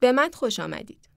به من خوش آمدید.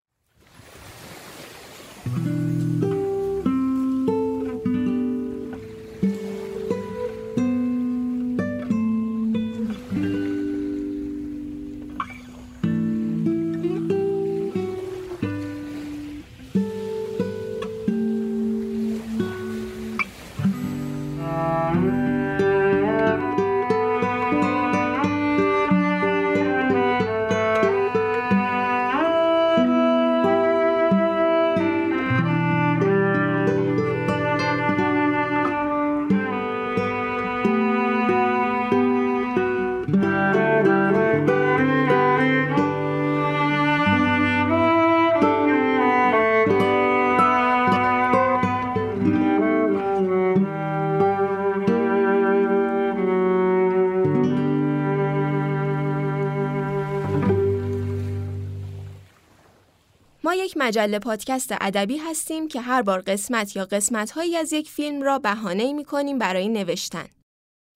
مجله پادکست ادبی هستیم که هر بار قسمت یا قسمت‌هایی از یک فیلم را بهانه‌ای می‌کنیم برای نوشتن.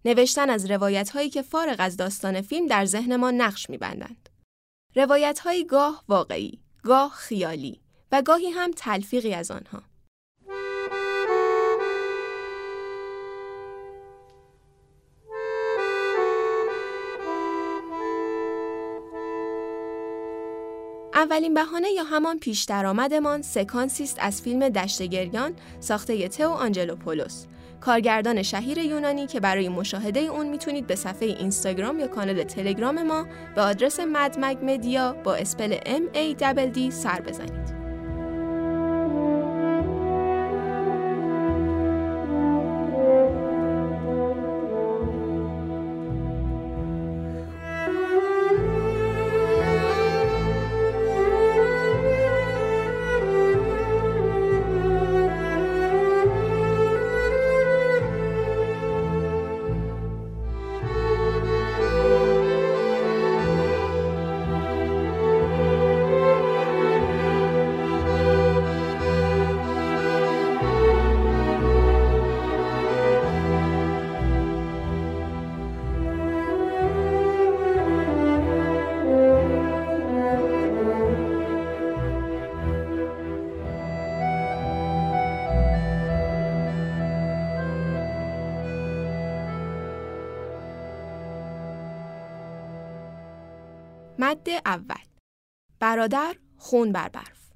نوشتن از روایت‌هایی که فارغ از داستان فیلم در ذهن ما نقش می‌بندند. روایت‌هایی گاه واقعی، گاه خیالی و گاهی هم تلفیقی از آنها. اولین بهانه یا همان پیش درآمدمان سکانسی است از فیلم دشت گریان ساخته تئو آنجلوپولوس کارگردان شهیر یونانی که برای مشاهده اون می‌تونید به صفحه اینستاگرام یا کانال تلگرام ما به آدرس مدمگ مدیا با اسپل M A D سر بزنید. مد اول. برادر خون بر برف.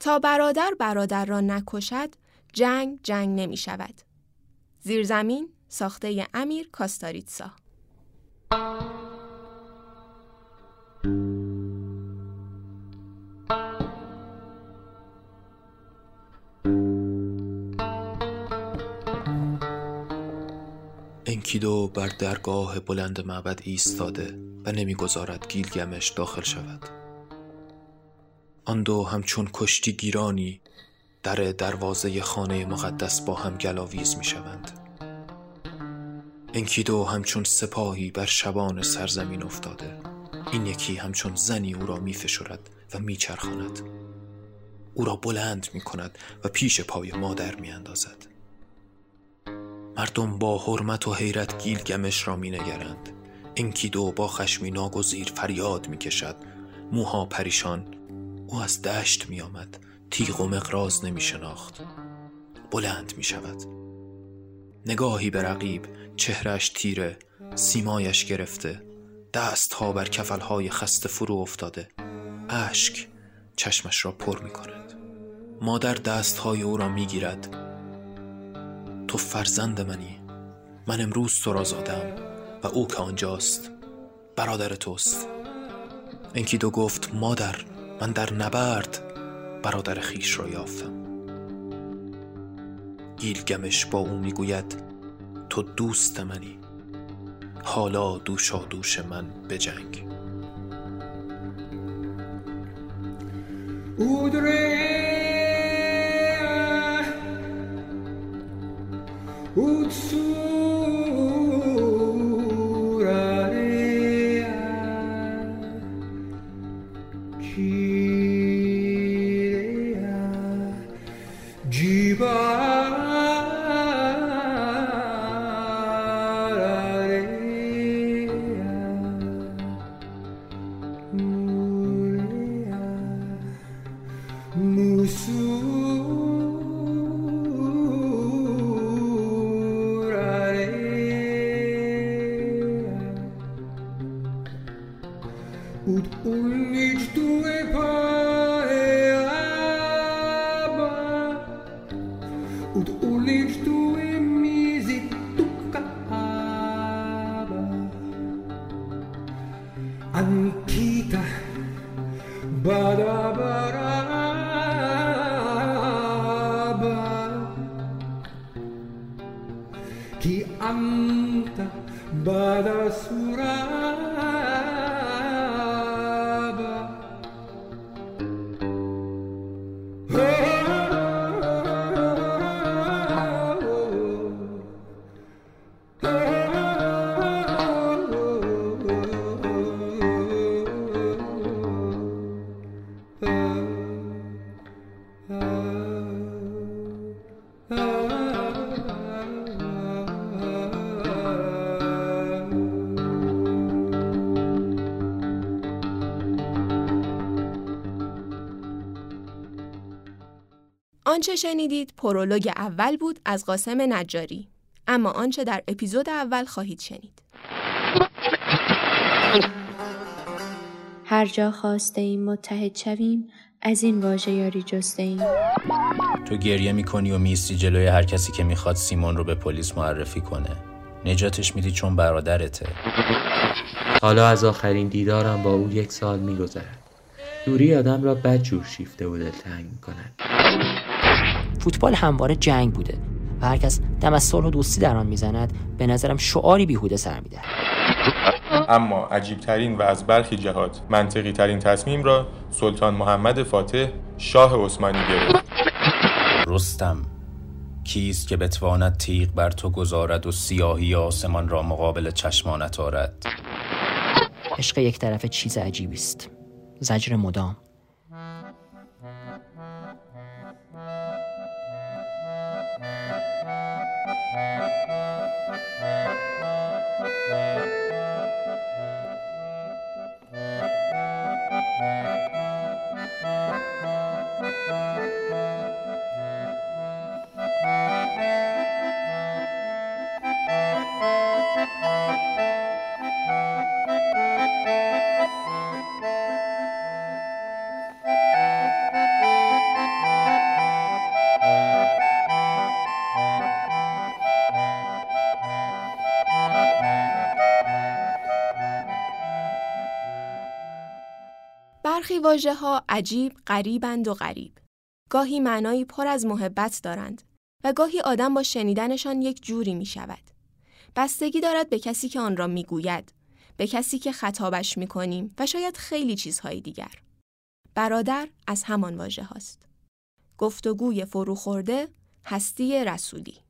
تا برادر برادر را نکشد جنگ جنگ نمی شود. زیرزمین ساخته امیر کاستاریتسا. انکیدو بر درگاه بلند معبد ایستاده. و نمی‌گذارد گیلگمش داخل شود آن دو همچون کشتی گیرانی در دروازه خانه مقدس با هم گلاویز می شوند انکیدو همچون سپاهی بر شبان سرزمین افتاده این یکی همچون زنی او را می فشرد و می چرخاند. او را بلند می کند و پیش پای مادر می اندازد. مردم با حرمت و حیرت گیلگمش را می نگرند. انکیدو با خشمی ناگزیر فریاد می کشد. موها پریشان او از دشت می آمد. تیغ و مقراز نمی شناخت. بلند می شود. نگاهی به رقیب چهرش تیره سیمایش گرفته دستها بر کفلهای خسته فرو افتاده اشک چشمش را پر می کند مادر دستهای او را می گیرد تو فرزند منی من امروز تو را زادم و او که آنجاست برادر توست. انکیدو گفت مادر من در نبرد برادر خیش را یافتم. گیلگمش با او می‌گوید تو دوست منی. حالا دوشا دوش من به جنگ. بجنگ Utsu آنچه شنیدید. پرولوگ اول بود از قاسم نجاری. اما آنچه در اپیزود اول خواهید شنید. هر جا خواسته ایم متحد شویم از این واژه یاری جسته ایم. تو گریه می‌کنی و میستی جلوی هر کسی که می‌خواد سیمون رو به پلیس معرفی کنه. نجاتش میدی چون برادرته. حالا از آخرین دیدارم با او یک سال میگذرد. دوری آدم را بد جور شیفته و دلتنگ می‌کند. فوتبال همواره جنگ بوده و هر کس دم از صلح و دوستی در آن می‌زند به نظرم شعاری بیهوده سر می‌دهد. اما عجیبترین و از برخی جهات منطقی ترین تصمیم را سلطان محمد فاتح شاه عثمانی گرفت. رستم کیست که بتواند تیغ بر تو گذارد و سیاهی آسمان را مقابل چشمانت آرد؟ عشق یک طرف چیز عجیبی است. زجر مدام. Bye. برخی واژه ها عجیب، غریبند و غریب. گاهی معنایی پر از محبت دارند و گاهی آدم با شنیدنشان یک جوری می شود. بستگی دارد به کسی که آن را می گوید، به کسی که خطابش می کنیم و شاید خیلی چیزهای دیگر. برادر از همان واژه هاست. گفتگوی فروخورده، هستی رسولی.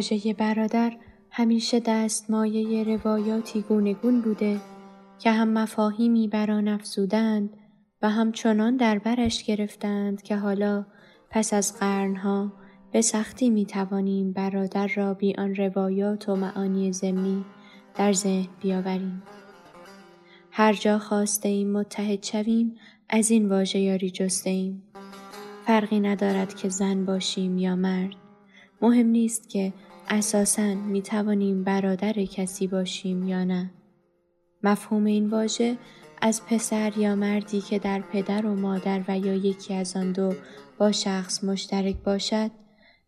واژه برادر همیشه دستمایه روایاتی گونگون بوده که هم مفاهیمی بر آن افزودند و همچنان در برش گرفتند که حالا پس از قرنها به سختی می توانیم برادر را بی آن روایات و معانی ضمنی در ذهن بیاوریم. هر جا خواسته ایم متحد شویم از این واژه یاری جسته ایم. فرقی ندارد که زن باشیم یا مرد. مهم نیست که اساساً می توانیم برادر کسی باشیم یا نه. مفهوم این واژه از پسر یا مردی که در پدر و مادر و یا یکی از آن دو با شخص مشترک باشد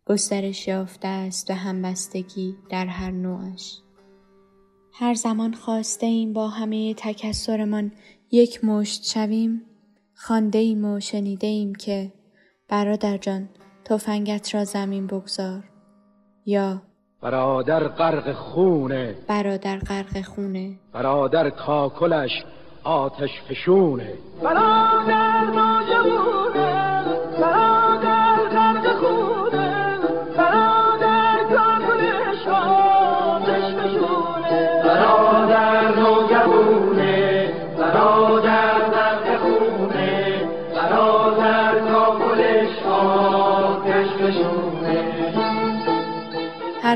گسترش یافته است و همبستگی در هر نوعش. هر زمان خواسته ایم با همه تکسرمان یک مشت شویم خانده ایم و شنیده ایم که برادر جان تفنگت را زمین بگذار یا برادر غرق خونه. برادر غرق خونه. برادر کاکلش آتش فشونه. برادر ناجوونه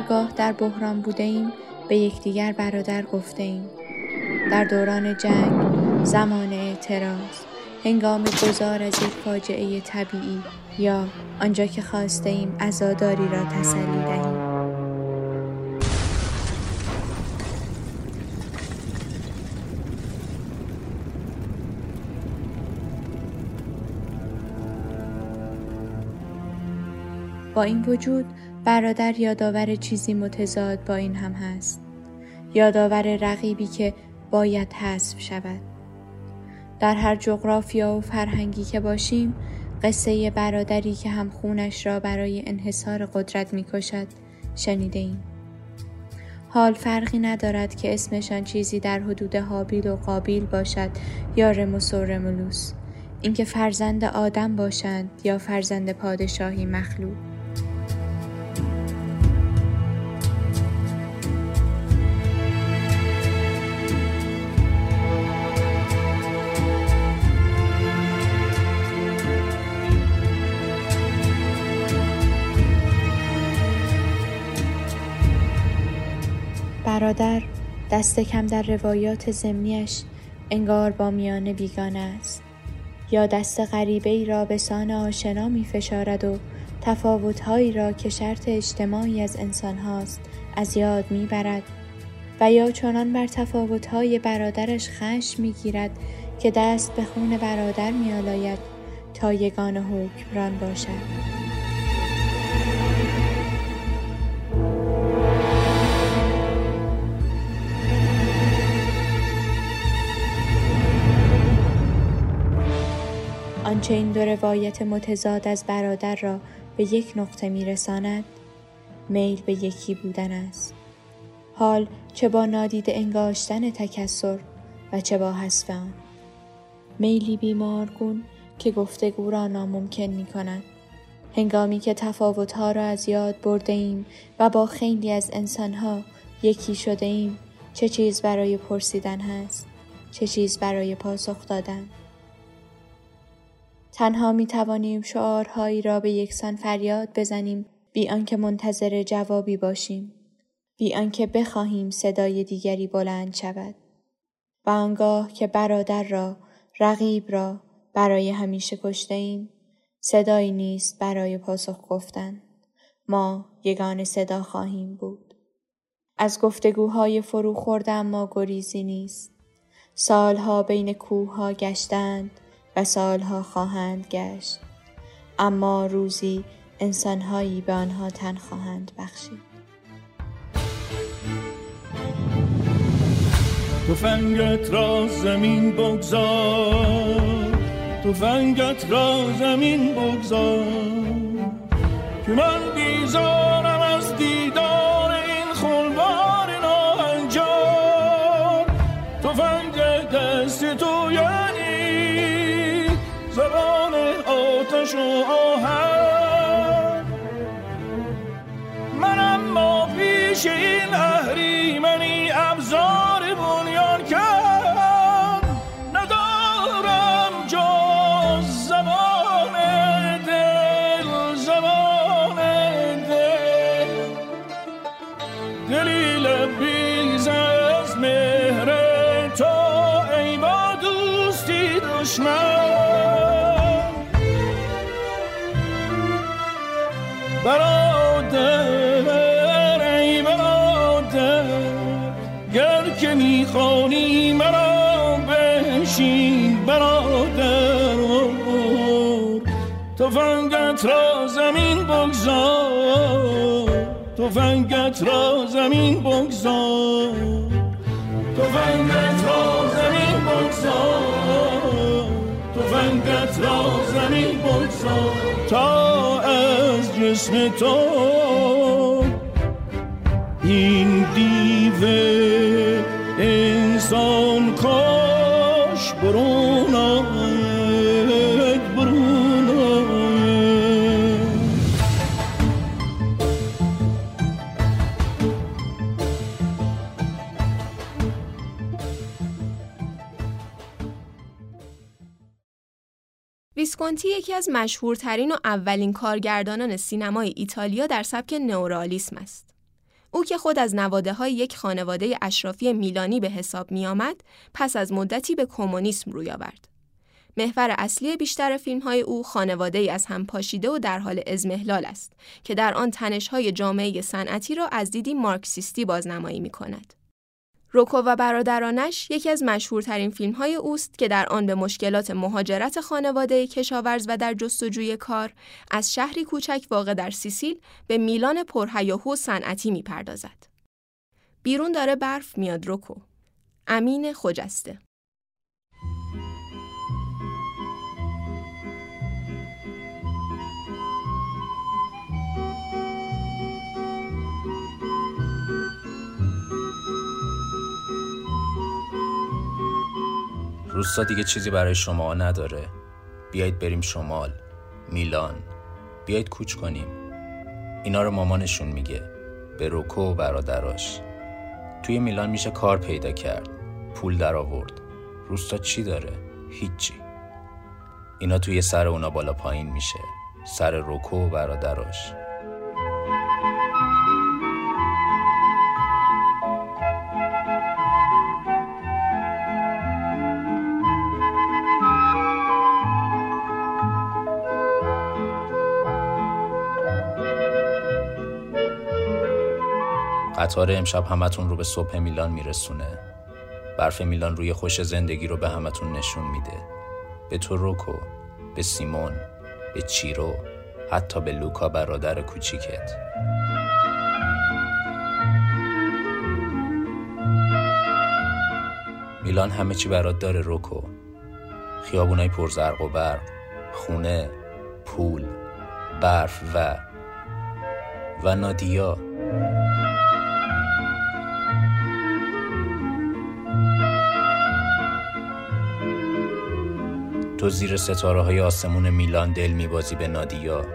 هرگاه در بحران بوده ایم به یکدیگر برادر گفته ایم. در دوران جنگ، زمان اعتراض، هنگام گذار از یک فاجعه طبیعی یا آنجا که خواسته ایم عزاداری را تسلی دهیم. با این وجود برادر یادآور چیزی متضاد با این هم هست. یادآور رقیبی که باید حذف شود. در هر جغرافیا و فرهنگی که باشیم قصه برادری که هم خونش را برای انحصار قدرت می‌کشد شنیده ایم. حال فرقی ندارد که اسمشان چیزی در حدود حابیل و قابیل باشد یا رموس و رمولوس اینکه فرزند آدم باشند یا فرزند پادشاهی مخلوق دست کم در روایات زمینیش انگار با میانه بیگانه است یا دست غریبه ای را به سان آشنا می فشارد و تفاوتهایی را که شرط اجتماعی از انسان هاست از یاد می برد و یا چنان بر تفاوتهای برادرش خشم می گیرد که دست به خون برادر می آلاید تا یگان حکمران باشد. آنچه این دو روایت متضاد از برادر را به یک نقطه میرساند میل به یکی بودن است. حال چه با نادیده انگاشتن تکسر و چه با حذف آن. میلی بیمارگون که گفتگو را ناممکن می کند. هنگامی که تفاوتها را از یاد برده ایم و با خیلی از انسانها یکی شده ایم چه چیز برای پرسیدن هست؟ چه چیز برای پاسخ دادن؟ تنها می توانیم شعارهایی را به یکسان فریاد بزنیم بی آنکه منتظر جوابی باشیم. بی آنکه بخواهیم صدای دیگری بلند شود. و آنگاه که برادر را رقیب را برای همیشه کشته ایم صدایی نیست برای پاسخ گفتن. ما یگان صدا خواهیم بود. از گفتگوهای فرو خورده اما گریزی نیست. سالها بین کوه گشتند. و سالها خواهند گشت. اما روزی انسانهایی به آنها تن خواهند بخشید. فنگت را زمین بگذار. فنگت را زمین بگذار. که من بیزارم. آتش بگذار فنگت را زمین بگذار. فنگت را زمین بگذار. فنگت را زمین بگذار. تا جسم تو این دیو انسان ویسکونتی یکی از مشهورترین و اولین کارگردانان سینمای ایتالیا در سبک نئورالیسم است. او که خود از نواده های یک خانواده اشرافی میلانی به حساب می آمد، پس از مدتی به کمونیسم روی آورد. محور اصلی بیشتر فیلم های او خانواده ای از هم پاشیده و در حال ازمهلال است که در آن تنش های جامعه صنعتی را از دیدی مارکسیستی بازنمایی می کند. روکو و برادرانش یکی از مشهورترین فیلم های اوست که در آن به مشکلات مهاجرت خانواده کشاورز و در جستجوی کار از شهری کوچک واقع در سیسیل به میلان پرهیاهو صنعتی می‌پردازد. بیرون داره برف میاد روکو. امین خجسته روستا دیگه چیزی برای شما نداره. بیایید بریم شمال میلان. بیایید کوچ کنیم. اینا رو مامانشون میگه. به روکو و برادراش. توی میلان میشه کار پیدا کرد. پول در آورد. روستا چی داره؟ هیچی. اینا توی سر اونا بالا پایین میشه. سر روکو و برادراش. قطار امشب همتون رو به صبح میلان میرسونه. برف میلان روی خوش زندگی رو به همتون نشون میده. به تو روکو به سیمون به چیرو حتی به لوکا برادر کوچیکت. میلان همه چی برات داره روکو. خیابونای پرزرق و برق خونه پول برف و و نادیا. تو زیر ستاره های آسمون میلان دل میبازی به نادیا.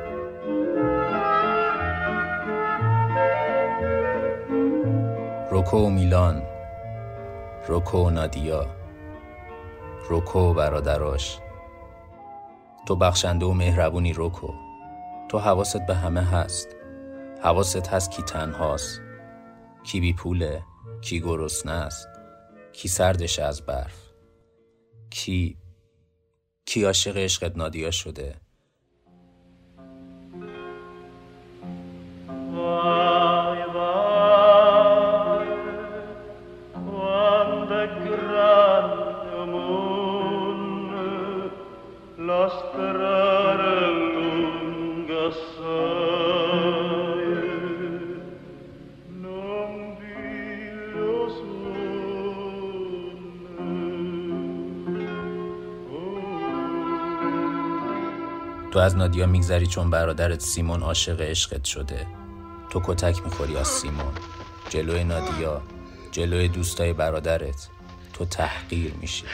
روکو و میلان روکو و نادیا روکو و برادراش. تو بخشنده و مهربونی روکو تو حواست به همه هست. حواست هست کی تنهاست. کی بی پوله کی گرسنه است. کی سردش از برف. کی کی عاشق عشقت نادیا شده؟ تو از نادیا میگذری چون برادرت سیمون عاشق عشقت شده. تو کتک می‌خوری از سیمون. جلوی نادیا جلوی دوستای برادرت. تو تحقیر میشی.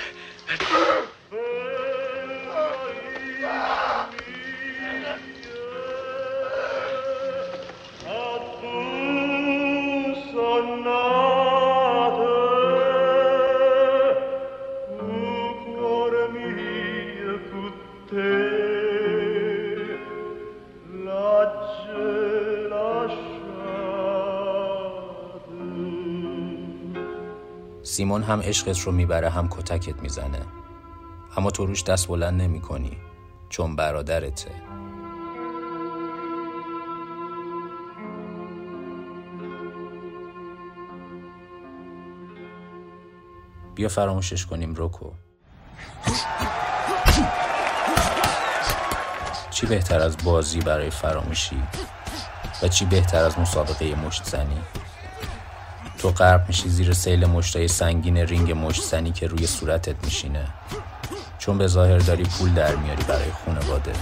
سیمون هم عشقت رو می‌بره هم کتکت می‌زنه. اما تو روش دست بلند نمی کنی چون برادرته. بیا فراموشش کنیم روکو. چی بهتر از بازی برای فراموشی؟ و چی بهتر از مسابقه مشت زنی؟ تو غرق میشی زیر سیل مشتای سنگین رینگ مشت زنی که روی صورتت میشینه. چون به ظاهر داری پول در میاری برای خونواده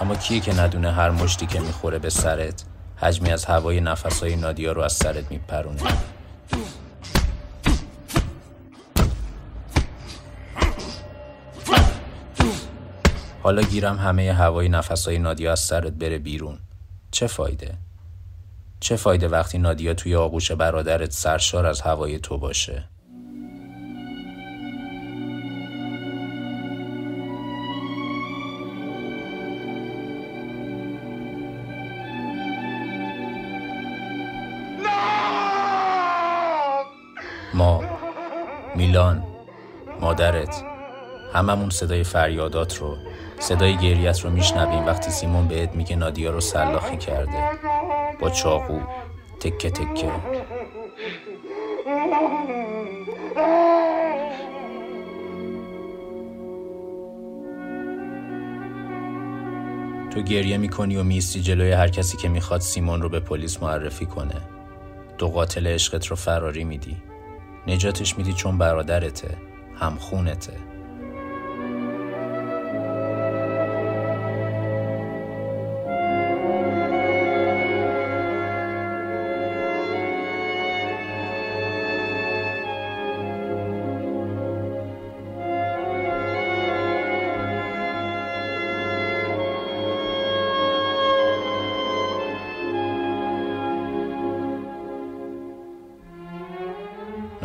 اما کیه که ندونه هر مشتی که می‌خوره به سرت؟ حجمی از هوای نفسهای نادیا رو از سرت میپرونه. حالا گیرم همه هوای نفسهای نادیا از سرت بره بیرون. چه فایده؟ چه فایده وقتی نادیا توی آغوش برادرت سرشار از هوای تو باشه؟ ما میلان مادرت هممون صدای فریادات رو صدای گریت رو میشنویم وقتی سیمون بهت میگه نادیا رو سلاخی کرده با چاقو. تکه تکه. تو گریه می‌کنی و میستی جلوی هر کسی که می‌خواد سیمون رو به پلیس معرفی کنه. تو قاتل عشقت رو فراری میدی. نجاتش میدی چون برادرته همخونته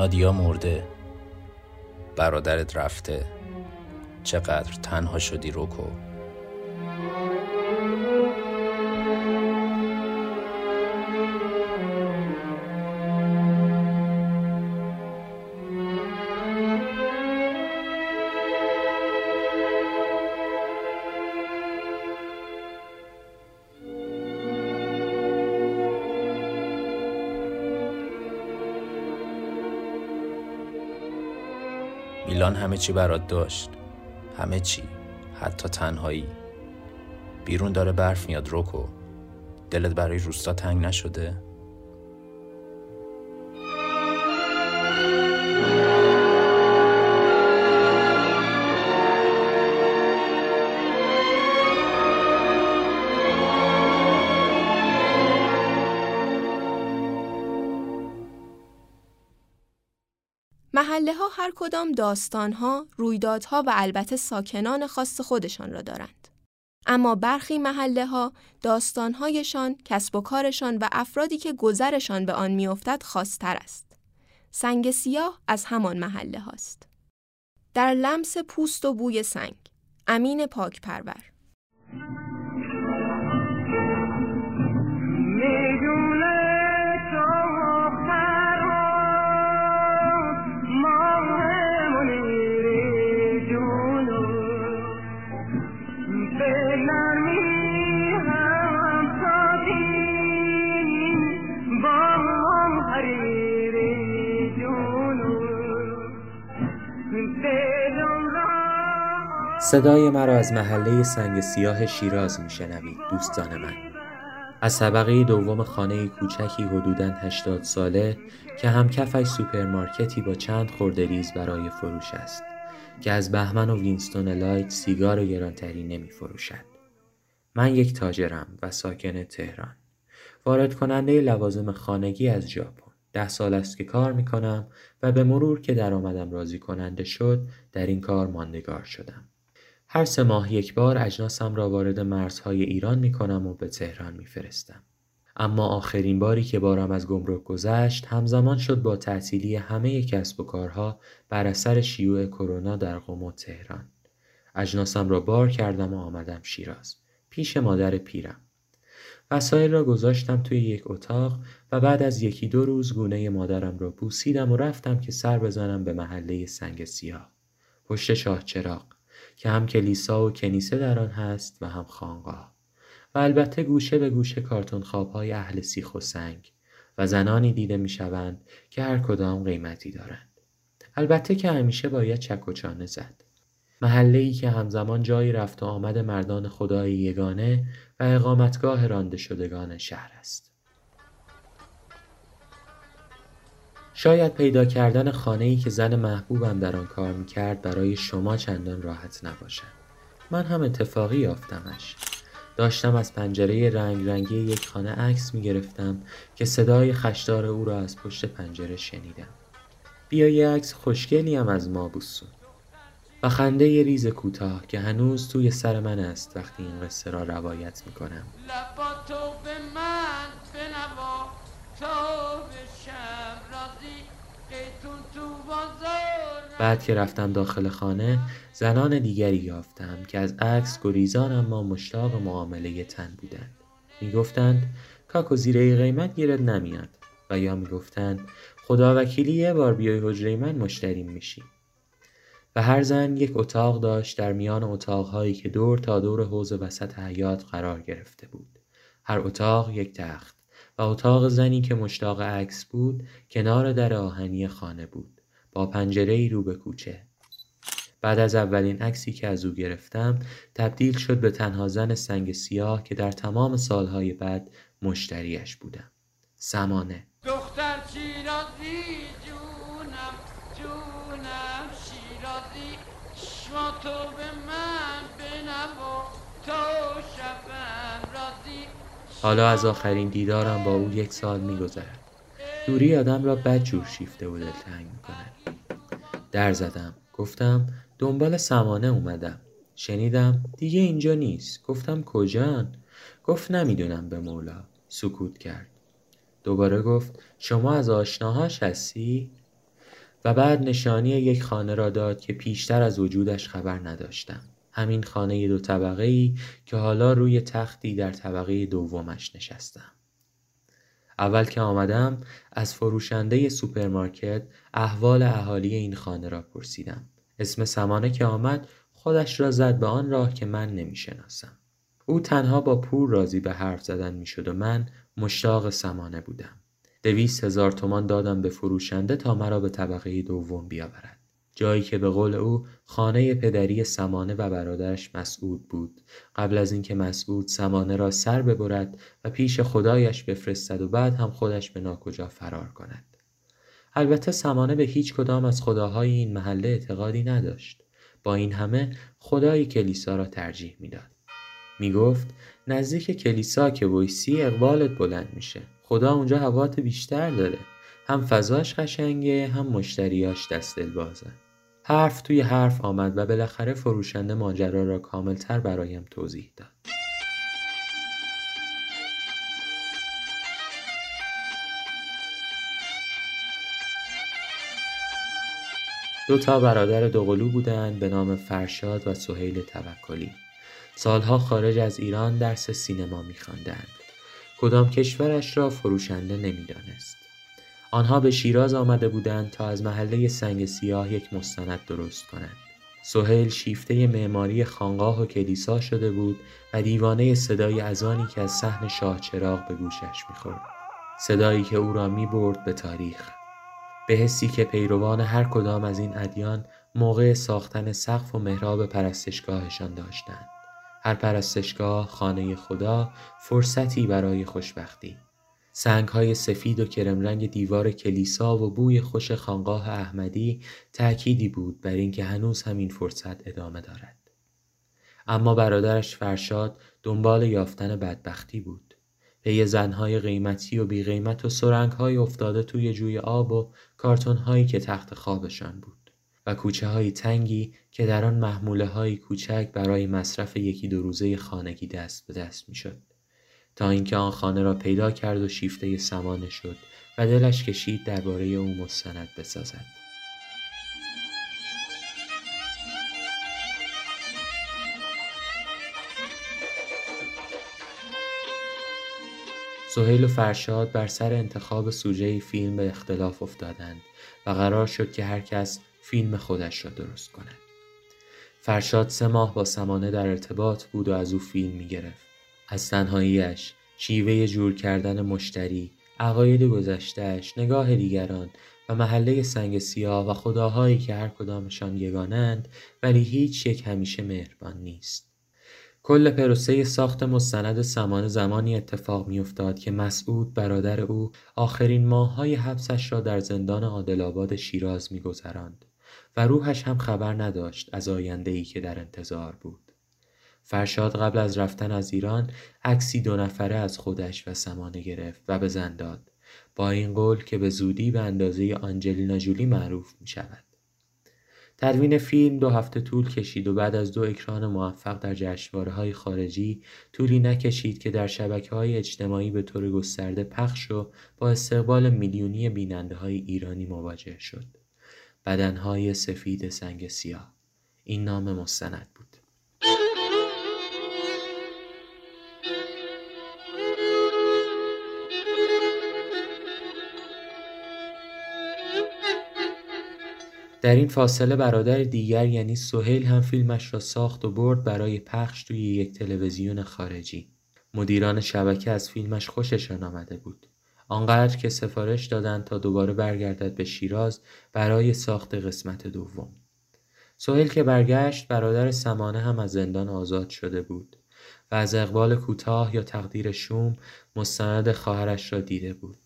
نادیا مرده. برادرت رفته. چقدر تنها شدی روکو همه چی برات داشت. همه چی. حتی تنهایی. بیرون داره برف میاد روکو دلت برای روستا تنگ نشده؟ محله ها هر کدام داستان ها، رویدادها و البته ساکنان خاص خودشان را دارند. اما برخی محله ها داستانهایشان، کسب و کارشان و افرادی که گذرشان به آن میافتد خاصتر است. سنگ سیاه از همان محله هاست. در لمس پوست و بوی سنگ امین پاک پرور صدای مرا از محله سنگ سیاه شیراز میشنوید دوستان من از طبقه دوم خانه کوچکی حدوداً 80 ساله که همکفش سوپرمارکتی با چند خرده ریز برای فروش است که از بهمن و وینستون لایت سیگار گرانتری نمی فروشد. من یک تاجرم و ساکن تهران. وارد کننده لوازم خانگی از ژاپن. ده سال است که کار می کنم و به مرور که درآمدم راضی کننده شد در این کار ماندگار شدم. هر سه ماه یک بار اجناسم را وارد مرزهای ایران می کنم و به تهران می فرستم. اما آخرین باری که بارم از گمرک گذشت همزمان شد با تعطیلی همه کسب و کارها بر اثر شیوع کرونا در قم و تهران. اجناسم را بار کردم و آمدم شیراز. پیش مادر پیرم. وسایل را گذاشتم توی یک اتاق و بعد از یکی دو روز گونه مادرم را بوسیدم و رفتم که سر بزنم به محله سنگ سیاه. پشت شاه چراغ. که هم کلیسا و کنیسه در آن هست و هم خانقاه و البته گوشه به گوشه کارتون خوابهای اهل سیخ و سنگ و زنانی دیده می شوند که هر کدام قیمتی دارند. البته که همیشه باید چک و چانه زد. محله ای که همزمان جایی رفت و آمد مردان خدای یگانه و اقامتگاه رانده شدگان شهر است. شاید پیدا کردن خانه ای که زن محبوبم در آن کار می‌کرد برای شما چندان راحت نباشد. من هم اتفاقی یافتمش. داشتم از پنجره رنگ رنگی یک خانه عکس می گرفتم که صدای خشدار او را از پشت پنجره شنیدم. بیا یه عکس خوشگلی هم از ما بوسون. و خنده ی ریز کوتاه که هنوز توی سر من است وقتی این قصه را روایت می کنم. بعد که رفتم داخل خانه زنان دیگری یافتم که از عکس گریزان اما مشتاق معامله تن بودند. می‌گفتند کاکو زیره قیمت گیرت نمیاد. و یا می‌گفتند خدا وکیلی یه بار بیای حجره من مشتریم میشی. و هر زن یک اتاق داشت در میان اتاقهایی که دور تا دور حوز وسط حیات قرار گرفته بود. هر اتاق یک تخت. و اتاق زنی که مشتاق عکس بود کنار در آهنی خانه بود. با پنجره ای رو به کوچه. بعد از اولین عکسی که از او گرفتم تبدیل شد به تنها زن سنگ سیاه که در تمام سالهای بعد مشتریش بودم. سمانه. دختر شیرازی جونم جونم شیرازی. شما تو به من بنوا تو شبم. حالا از آخرین دیدارم با او یک سال میگذرد. دوری آدم را بد جور شیفته و دلتنگ می‌کند. در زدم. گفتم دنبال سمانه اومدم. شنیدم دیگه اینجا نیست. گفتم کجان؟ گفت نمی‌دونم به مولا. سکوت کرد. دوباره گفت شما از آشناهاش هستی؟ و بعد نشانی یک خانه را داد که پیشتر از وجودش خبر نداشتم. همین خانه دو طبقه ای که حالا روی تختی در طبقه دومش نشستم. اول که آمدم از فروشنده سوپرمارکت احوال اهالی این خانه را پرسیدم. اسم سمانه که آمد خودش را زد به آن راه که من نمی‌شناسم. او تنها با پور راضی به حرف زدن می‌شد و من مشتاق سمانه بودم. دویست هزار تومان دادم به فروشنده تا مرا به طبقه دوم بیاورد. جایی که به قول او خانه پدری سمانه و برادرش مسعود بود. قبل از اینکه مسعود سمانه را سر ببرد و پیش خدایش بفرستد و بعد هم خودش به ناکجا فرار کند. البته سمانه به هیچ کدام از خداهای این محله اعتقادی نداشت. با این همه خدای کلیسا را ترجیح می‌داد. می گفت نزدیک کلیسا که ویسی اقبالت بلند میشه. خدا اونجا هوات بیشتر داره. هم فضاش قشنگه هم مشتریاش دست بازن حرف توی حرف آمد و بالاخره فروشنده ماجرا را کاملتر برایم توضیح داد. دو تا برادر دوقلو بودند به نام فرشاد و سهیل توکلی. سالها خارج از ایران درس سینما میخواندند. کدام کشورش را فروشنده نمی‌دانست. آنها به شیراز آمده بودند تا از محله سنگ سیاه یک مستند درست کنند. سهیل شیفته معماری خانقاه و کلیسا شده بود و دیوانه صدای ازانی که از صحن شاه چراغ به گوشش می‌خورد. صدایی که او را می‌برد به تاریخ. به حسی که پیروان هر کدام از این ادیان موقع ساختن سقف و محراب پرستشگاهشان داشتند. هر پرستشگاه خانه خدا فرصتی برای خوشبختی. سنگ های سفید و کرمرنگ دیوار کلیسا و بوی خوش خانقاه احمدی تأکیدی بود بر اینکه هنوز همین فرصت ادامه دارد. اما برادرش فرشاد دنبال یافتن بدبختی بود. پی زنهای قیمتی و بی قیمت و سرنگهای افتاده توی جوی آب و کارتونهایی که تخت خوابشان بود و کوچه های تنگی که در آن محموله های کوچک برای مصرف یکی دو روزه خانگی دست به دست می‌شد. تا اینکه آن خانه را پیدا کرد و شیفته سمانه شد و دلش کشید درباره او مستند بسازد سهیل و فرشاد بر سر انتخاب سوژه فیلم به اختلاف افتادند و قرار شد که هر کس فیلم خودش را درست کند. فرشاد سه ماه با سمانه در ارتباط بود و از او فیلم می گرفت. از تنهاییش، شیوه جور کردن مشتری، عقاید گذشتهش، نگاه دیگران و محله سنگ سیاه و خداهایی که هر کدامشان یگانند ولی هیچ یک همیشه مهربان نیست. کل پروسه ساخت مستند سمان زمانی اتفاق میافتاد که مسعود برادر او آخرین ماههای حبسش را در زندان عادلآباد شیراز میگذراند و روحش هم خبر نداشت از آینده ای که در انتظار بود. فرشاد قبل از رفتن از ایران عکسی دو نفره از خودش و سمانه گرفت و به زن داد با این قول که به زودی به اندازه آنجلینا جولی معروف می شود. تدوین فیلم دو هفته طول کشید و بعد از دو اکران موفق در جشنواره های خارجی طولی نکشید که در شبکه های اجتماعی به طور گسترده پخش و با استقبال میلیونی بیننده های ایرانی مواجه شد. بدنهای سفید سنگ سیاه این نام مستند بود. در این فاصله برادر دیگر یعنی سهیل هم فیلمش را ساخت و برد برای پخش توی یک تلویزیون خارجی. مدیران شبکه از فیلمش خوششان آمده بود. آنقدر که سفارش دادند تا دوباره برگردد به شیراز برای ساخت قسمت دوم. سهیل که برگشت برادر سمانه هم از زندان آزاد شده بود و از اقبال کوتاه یا تقدیر شوم مستند خواهرش را دیده بود.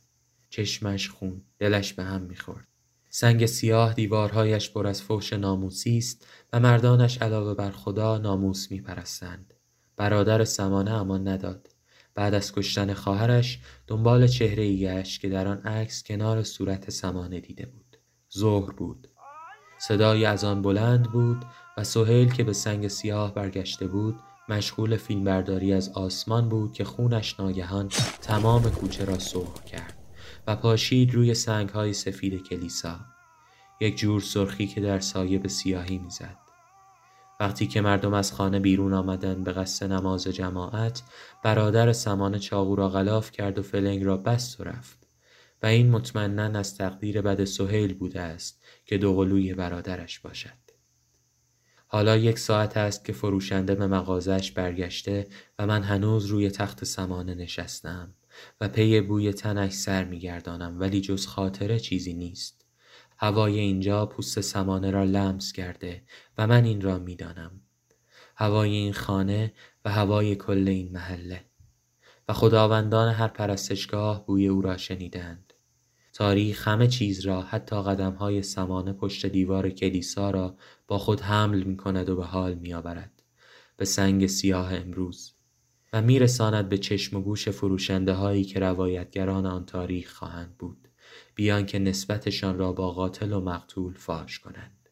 چشمش خون، دلش به هم می‌خورد. سنگ سیاه دیوارهایش پر از فوش ناموسی است و مردانش علاوه بر خدا ناموس میپرستند. برادر سمانه امان نداد. بعد از کشتن خواهرش دنبال چهره ای گشت که در آن عکس کنار صورت سمانه دیده بود. ظهر بود. صدای از آن بلند بود و سهیل که به سنگ سیاه برگشته بود مشغول فیلمبرداری از آسمان بود که خونش ناگهان تمام کوچه را سرخ کرد و پاشید روی سنگ های سفید کلیسا یک جور سرخی که در سایه به سیاهی می‌زد. وقتی که مردم از خانه بیرون آمدند به قصد نماز جماعت برادر سمان چاقو را غلاف کرد و فلنگ را بست و رفت و این مطمئنا از تقدیر بد سهیل بوده است که دوقلوی برادرش باشد. حالا یک ساعت است که فروشنده به مغازش برگشته و من هنوز روی تخت سمانه نشستم. و پی بوی تنش سر میگردانم ولی جز خاطره چیزی نیست. هوای اینجا پوست سمانه را لمس کرده و من این را می‌دانم. هوای این خانه و هوای کل این محله. و خداوندان هر پرستشگاه بوی او را شنیدند. تاریخ همه چیز را حتی قدم های سمانه پشت دیوار کلیسا را با خود حمل می کند و به حال می آورد به سنگ سیاه امروز. و میرساند به چشم و گوش فروشنده هایی که روایتگران آن تاریخ خواهند بود بیان که نسبتشان را با قاتل و مقتول فاش کنند.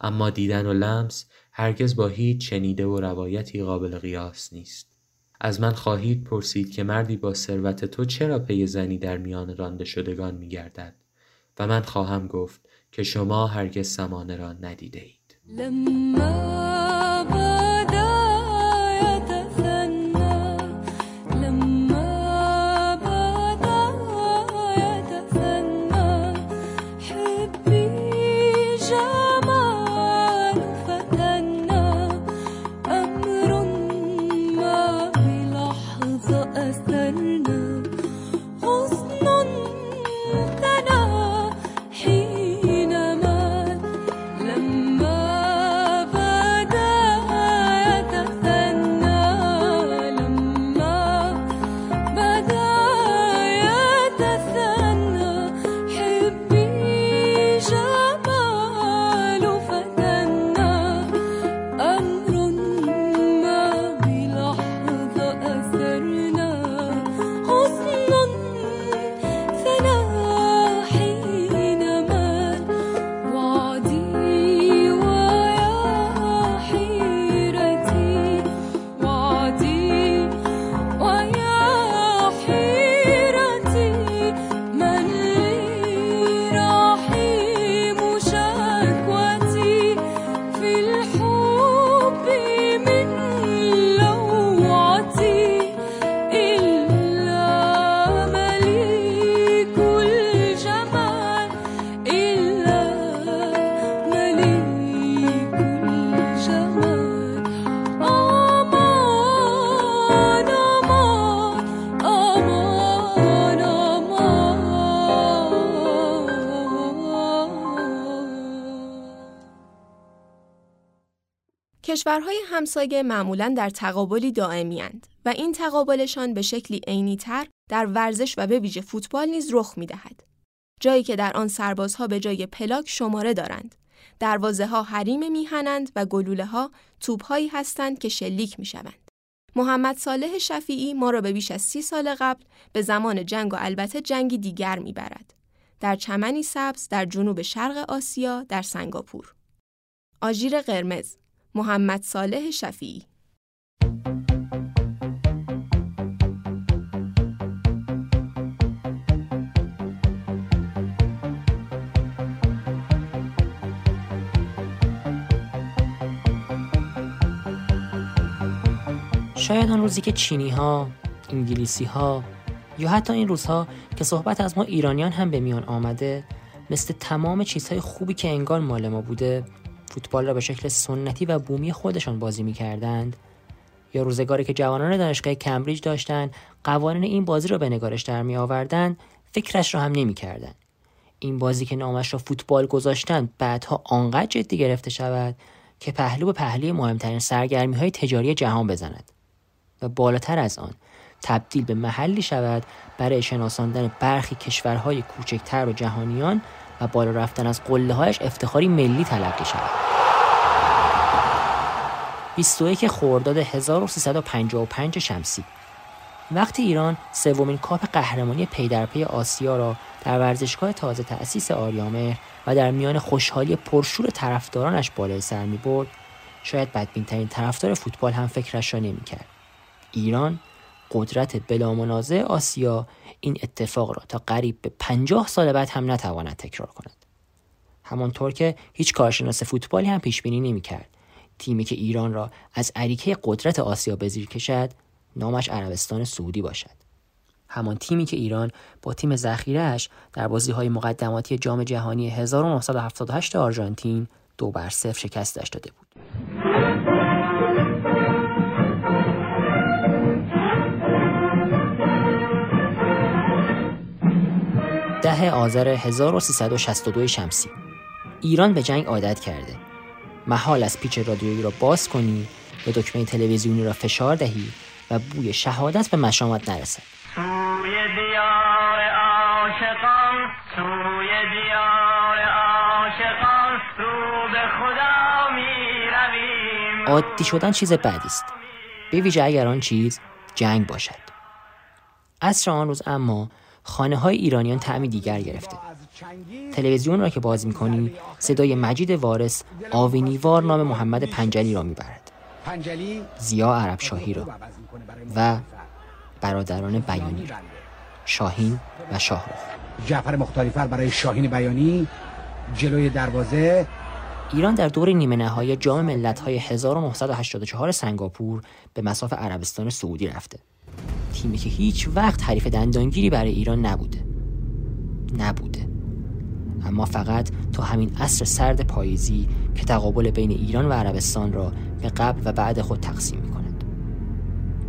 اما دیدن و لمس هرگز با هیچ شنیده و روایتی قابل قیاس نیست. از من خواهید پرسید که مردی با ثروت تو چرا پی زنی در میان رانده شدگان می گردد و من خواهم گفت که شما هرگز سمانه را ندیده اید. کشورهای همسایه معمولا در تقابلی دائمی و این تقابلشان به شکلی عینی تر در ورزش و به ویژه فوتبال نیز رخ می دهد. جایی که در آن سربازها به جای پلاک شماره دارند. دروازه ها حریم میهنند و گلوله ها توپ هایی هستند که شلیک می شوند. محمد صالح شفیعی ما را به بیش از سی سال قبل به زمان جنگ و البته جنگی دیگر می‌برد. در چمنی سبز در جنوب شرق آسیا در سنگاپور. آژیر قرمز محمد صالح شفیعی. شاید آن روزی که چینی ها، انگلیسی ها یا حتی این روزها که صحبت از ما ایرانیان هم به میان آمده مثل تمام چیزهای خوبی که انگار مال ما بوده فوتبال را به شکل سنتی و بومی خودشان بازی می‌کردند. یا روزگاری که جوانان دانشگاه کمبریج داشتند قوانین این بازی را به نگارش در می آوردند فکرش را هم نمی‌کردند. این بازی که نامش را فوتبال گذاشتند بعدها آنقدر جدی گرفته شود که پهلو به پهلوی مهمترین سرگرمی های تجاری جهان بزند. و بالاتر از آن تبدیل به محلی شود برای شناساندن برخی کشورهای کوچکتر به جهانیان و بالا رفتن از قله هایش افتخاری ملی تلقی شود 21 خرداد 1355 شمسی. وقتی ایران سومین کاپ قهرمانی پی در پی آسیا را در ورزشگاه تازه تأسیس آریامهر و در میان خوشحالی پرشور طرفدارانش بالای سر می برد شاید بدبینترین طرفدار فوتبال هم فکرش را نمی‌کرد. ایران قدرت بلا منازع آسیا این اتفاق را تا قریب به پنجاه سال بعد هم نتواند تکرار کند. همانطور که هیچ کارشناس فوتبالی هم پیش بینی نمی‌کرد. تیمی که ایران را از عریکه قدرت آسیا به زیر کشد نامش عربستان سعودی باشد. همان تیمی که ایران با تیم ذخیرهاش در بازی های مقدماتی جام جهانی 1978 آرژانتین دو بر صفر شکستش داده بود. ده آذر 1362 شمسی. ایران به جنگ عادت کرده. محال از پیچ رادیویی را باز کنی به دکمه تلویزیونی را فشار دهی و بوی شهادت به مشامت نرسد. سوی دیار عاشقان سوی دیار عاشقان رو به خدا می عادی شدن چیز بدی است. به ویژه اگر آن چیز جنگ باشد. عصر آن روز اما خانه های ایرانیان تعمی دیگر گرفته. تلویزیون را که باز می‌کنی صدای مجید وارث آوینیوار نام محمد پنجلی را می‌برد. زیا عرب شاهی را و برادران بیانی را. شاهین و شاهرخ. جعفر مختاریفر برای شاهین بیانی جلوی دروازه. ایران در دور نیمه نهایی جام ملت‌های 1984 سنگاپور به مساف عربستان سعودی رفته. تیمی که هیچ وقت حریف دندانگیری برای ایران نبوده. نبوده. اما فقط تا همین عصر سرد پاییزی که تقابل بین ایران و عربستان را به قبل و بعد خود تقسیم می کند.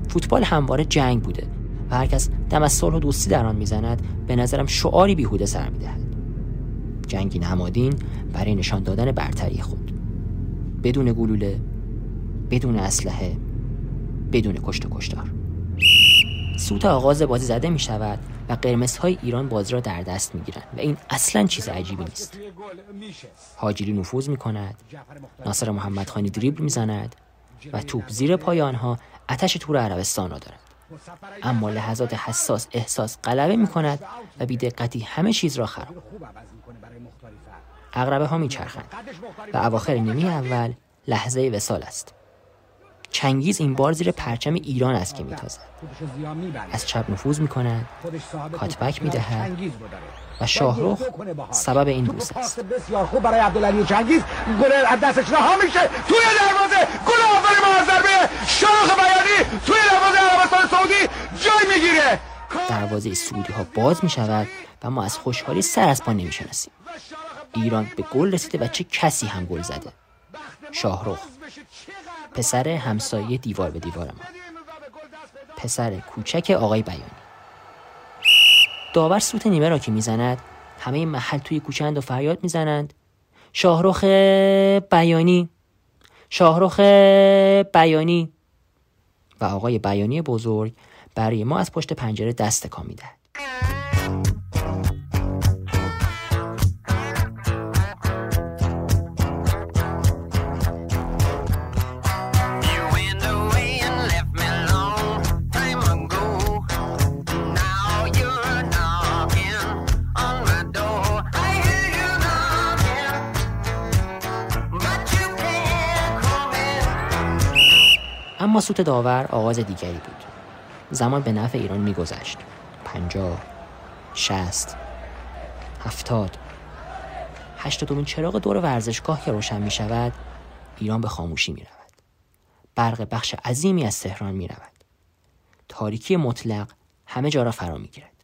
فوتبال همواره جنگ بوده و هرکس دم از صلح و دوستی در آن می‌زند به نظرم شعاری بیهوده سر می‌دهد. جنگی نمادین برای نشان دادن برتری خود. بدون گلوله بدون اسلحه بدون کشت و کشتار. سوت آغاز بازی زده می شود و قرمزهای ایران بازی را در دست می گیرند و این اصلا چیز عجیبی نیست. هاجری نفوذ می کند ناصر محمد خانی دریبل می زند و توپ زیر پای آنها اتش تور عربستان را دارد. اما لحظات حساس احساس غلبه می کند و بیدقتی همه چیز را خراب اغربه ها می چرخند و اواخر نیمه اول لحظه وسال است. چنگیز این بار زیر پرچم ایران است که میتازد. از چپ نفوذ می‌کند کاتبک می‌دهد و شاهروخ سبب این بوس است. بسیار خوب برای عبدالعلی چنگیز. گل از دستش رها میشه. توی دروازه گل اول ما از ضربه شاخ بیانی توی دروازه عربستان سعودی جای می‌گیره. دروازه سعودی ها باز می شود و ما از خوشحالی سر از پا نمی ایران به گل رسیده و چه کسی هم گل زده؟ شاهروخ پسر همسایه دیوار به دیوار ما پسر کوچک آقای بیانی. داور سوت نیمه را که می‌زند همه محل توی کوچند و فریاد می‌زنند. شاهرخ بیانی. شاهرخ بیانی. و آقای بیانی بزرگ برای ما از پشت پنجره دست کام می‌دهد. اما سوت داور آغاز دیگری بود. زمان به نفع ایران میگذشت. پنجاه شست هفتاد. هشتادمین چراغ دور ورزشگاه که روشن می شود ایران به خاموشی می رود برق بخش عظیمی از تهران می رود تاریکی مطلق همه جا را فرا می گیرد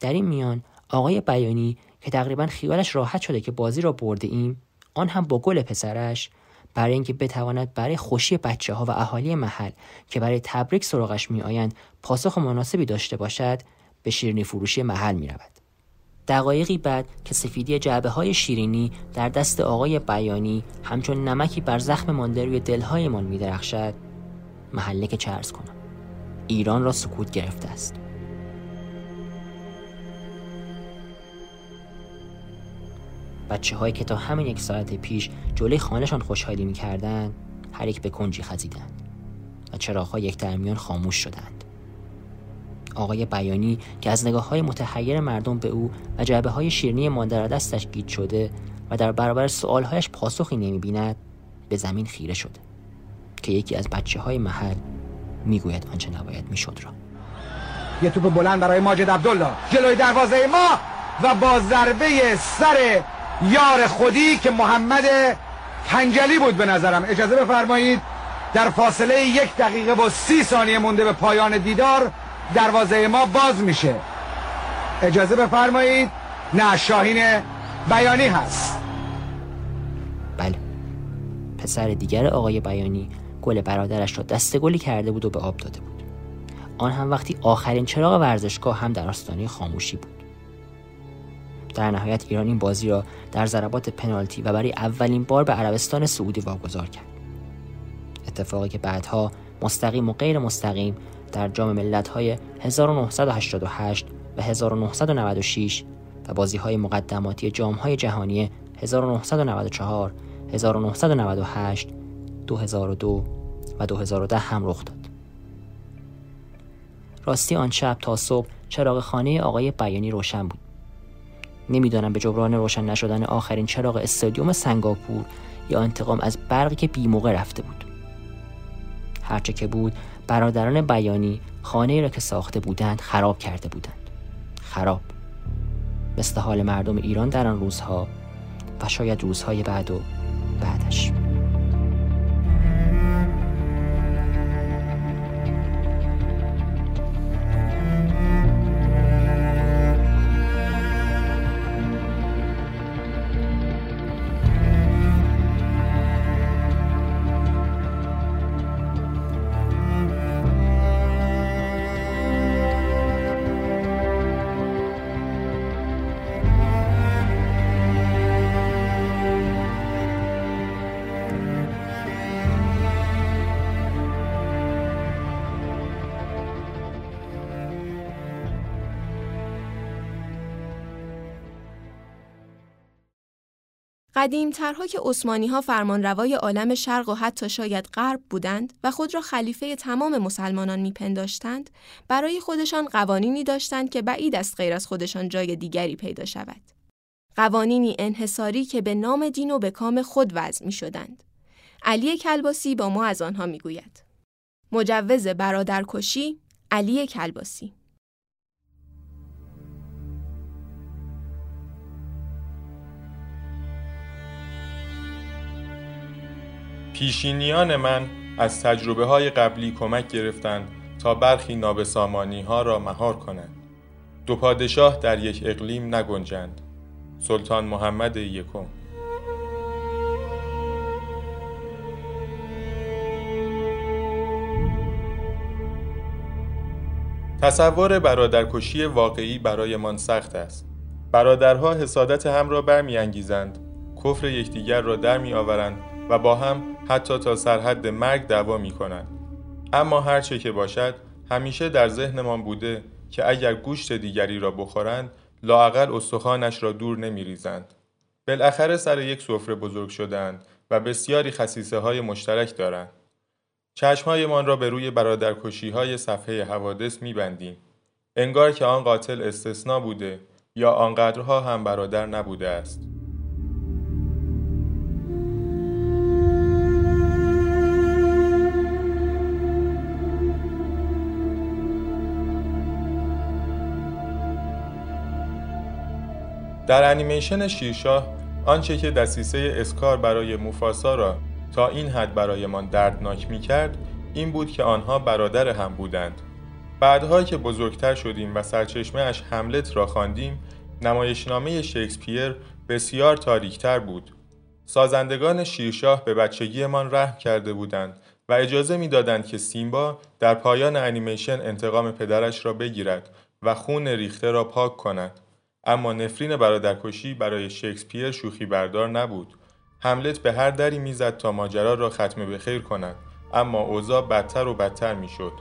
در این میان آقای بیانی که تقریبا خیالش راحت شده که بازی را برده ایم آن هم با گل پسرش برای اینکه بتواند برای خوشی بچه ها و اهالی محل که برای تبریک سراغش می آیند پاسخ مناسبی داشته باشد به شیرینی فروشی محل می رود. دقایقی بعد که سفیدی جعبه های شیرینی در دست آقای بیانی همچون نمکی بر زخم مانده روی دلهایمان می درخشد محله که چرز کنم ایران را سکوت گرفته است بچه هایی که تا همین یک ساعت پیش جلوی خانهشان خوشحالی می کردن هر یک به کنجی خزیدند و چراغ یک درمیان خاموش شدند. آقای بیانی که از نگاه های متحیر مردم به او و جعبه های شیرنی مانده دستش گیت شده و در برابر سوالهایش پاسخی نمی بیند به زمین خیره شده که یکی از بچه های محل می‌گوید آنچه نباید می‌شد را. یه توپ بلند برای ماجد عبدالله. جلوی دروازه ما و با ضربه سر یار خودی که محمد پنجلی بود به نظرم. اجازه بفرمایید در فاصله یک دقیقه و سی ثانیه مونده به پایان دیدار دروازه ما باز میشه. اجازه بفرمایید. نه شاهین بیانی هست. بله. پسر دیگر آقای بیانی گل برادرش را دست گلی کرده بود و به آب داده بود. آن هم وقتی آخرین چراغ ورزشگاه هم در آستانه خاموشی بود. در نهایت ایران این بازی را در ضربات پنالتی و برای اولین بار به عربستان سعودی واگذار کرد اتفاقی که بعدها مستقیم و غیر مستقیم در جام ملت‌های 1988 و 1996 و بازی‌های مقدماتی جام‌های جهانی 1994 1998 2002 و 2010 هم رخ داد. راستی آن شب تا صبح چراغ خانه آقای بیانی روشن بود. نمی‌دانم به جبران روشن نشدن آخرین چراغ استادیوم سنگاپور یا انتقام از برقی که بیموقع رفته بود. هرچه که بود برادران بیانی خانه را که ساخته بودند خراب کرده بودند. خراب. مثل حال مردم ایران در آن روزها و شاید روزهای بعد و بعدش. قدیمترها که عثمانی ها فرمانروای عالم شرق و حتی شاید غرب بودند و خود را خلیفه تمام مسلمانان میپنداشتند برای خودشان قوانینی داشتند که بعید است غیر از خودشان جای دیگری پیدا شود قوانینی انحصاری که به نام دین و به کام خود وضع می شدند. علی کلباسی با ما از آنها می گوید. مجوز برادرکشی علی کلباسی پیشینیان من از تجربه های قبلی کمک گرفتند تا برخی نابسامانی ها را مهار کنند. دو پادشاه در یک اقلیم نگنجند. سلطان محمد یکم تصور برادرکشی واقعی برایمان سخت است. برادرها حسادت هم را برمیانگیزند، کفر یکدیگر را در میآورند و با هم حتی تا سرحد مرگ دعوا می کنند. اما هر چه که باشد همیشه در ذهنمان بوده که اگر گوشت دیگری را بخورند لاعقل استخوانش را دور نمی ریزند. بالاخره سر یک سفره بزرگ شدند و بسیاری خصیصه های مشترک دارند. چشمهایمان را به روی برادرکشی های صفحه حوادث می بندیم. انگار که آن قاتل استثنا بوده یا آنقدرها هم برادر نبوده است. در انیمیشن شیرشاه آنچه که دسیسه اسکار برای موفاسا را تا این حد برایمان دردناک می کرد این بود که آنها برادر هم بودند بعدها که بزرگتر شدیم و سرچشمه اش حملت را خواندیم نمایشنامه شکسپیر بسیار تاریکتر بود. سازندگان شیرشاه به بچگیمان رحم کرده بودند و اجازه می‌دادند که سیمبا در پایان انیمیشن انتقام پدرش را بگیرد و خون ریخته را پاک کند. اما نفرین برادرکشی برای شکسپیر شوخی بردار نبود. هملت به هر دری می‌زد تا ماجرا را ختم به خیر کند اما اوضاع بدتر و بدتر می‌شد.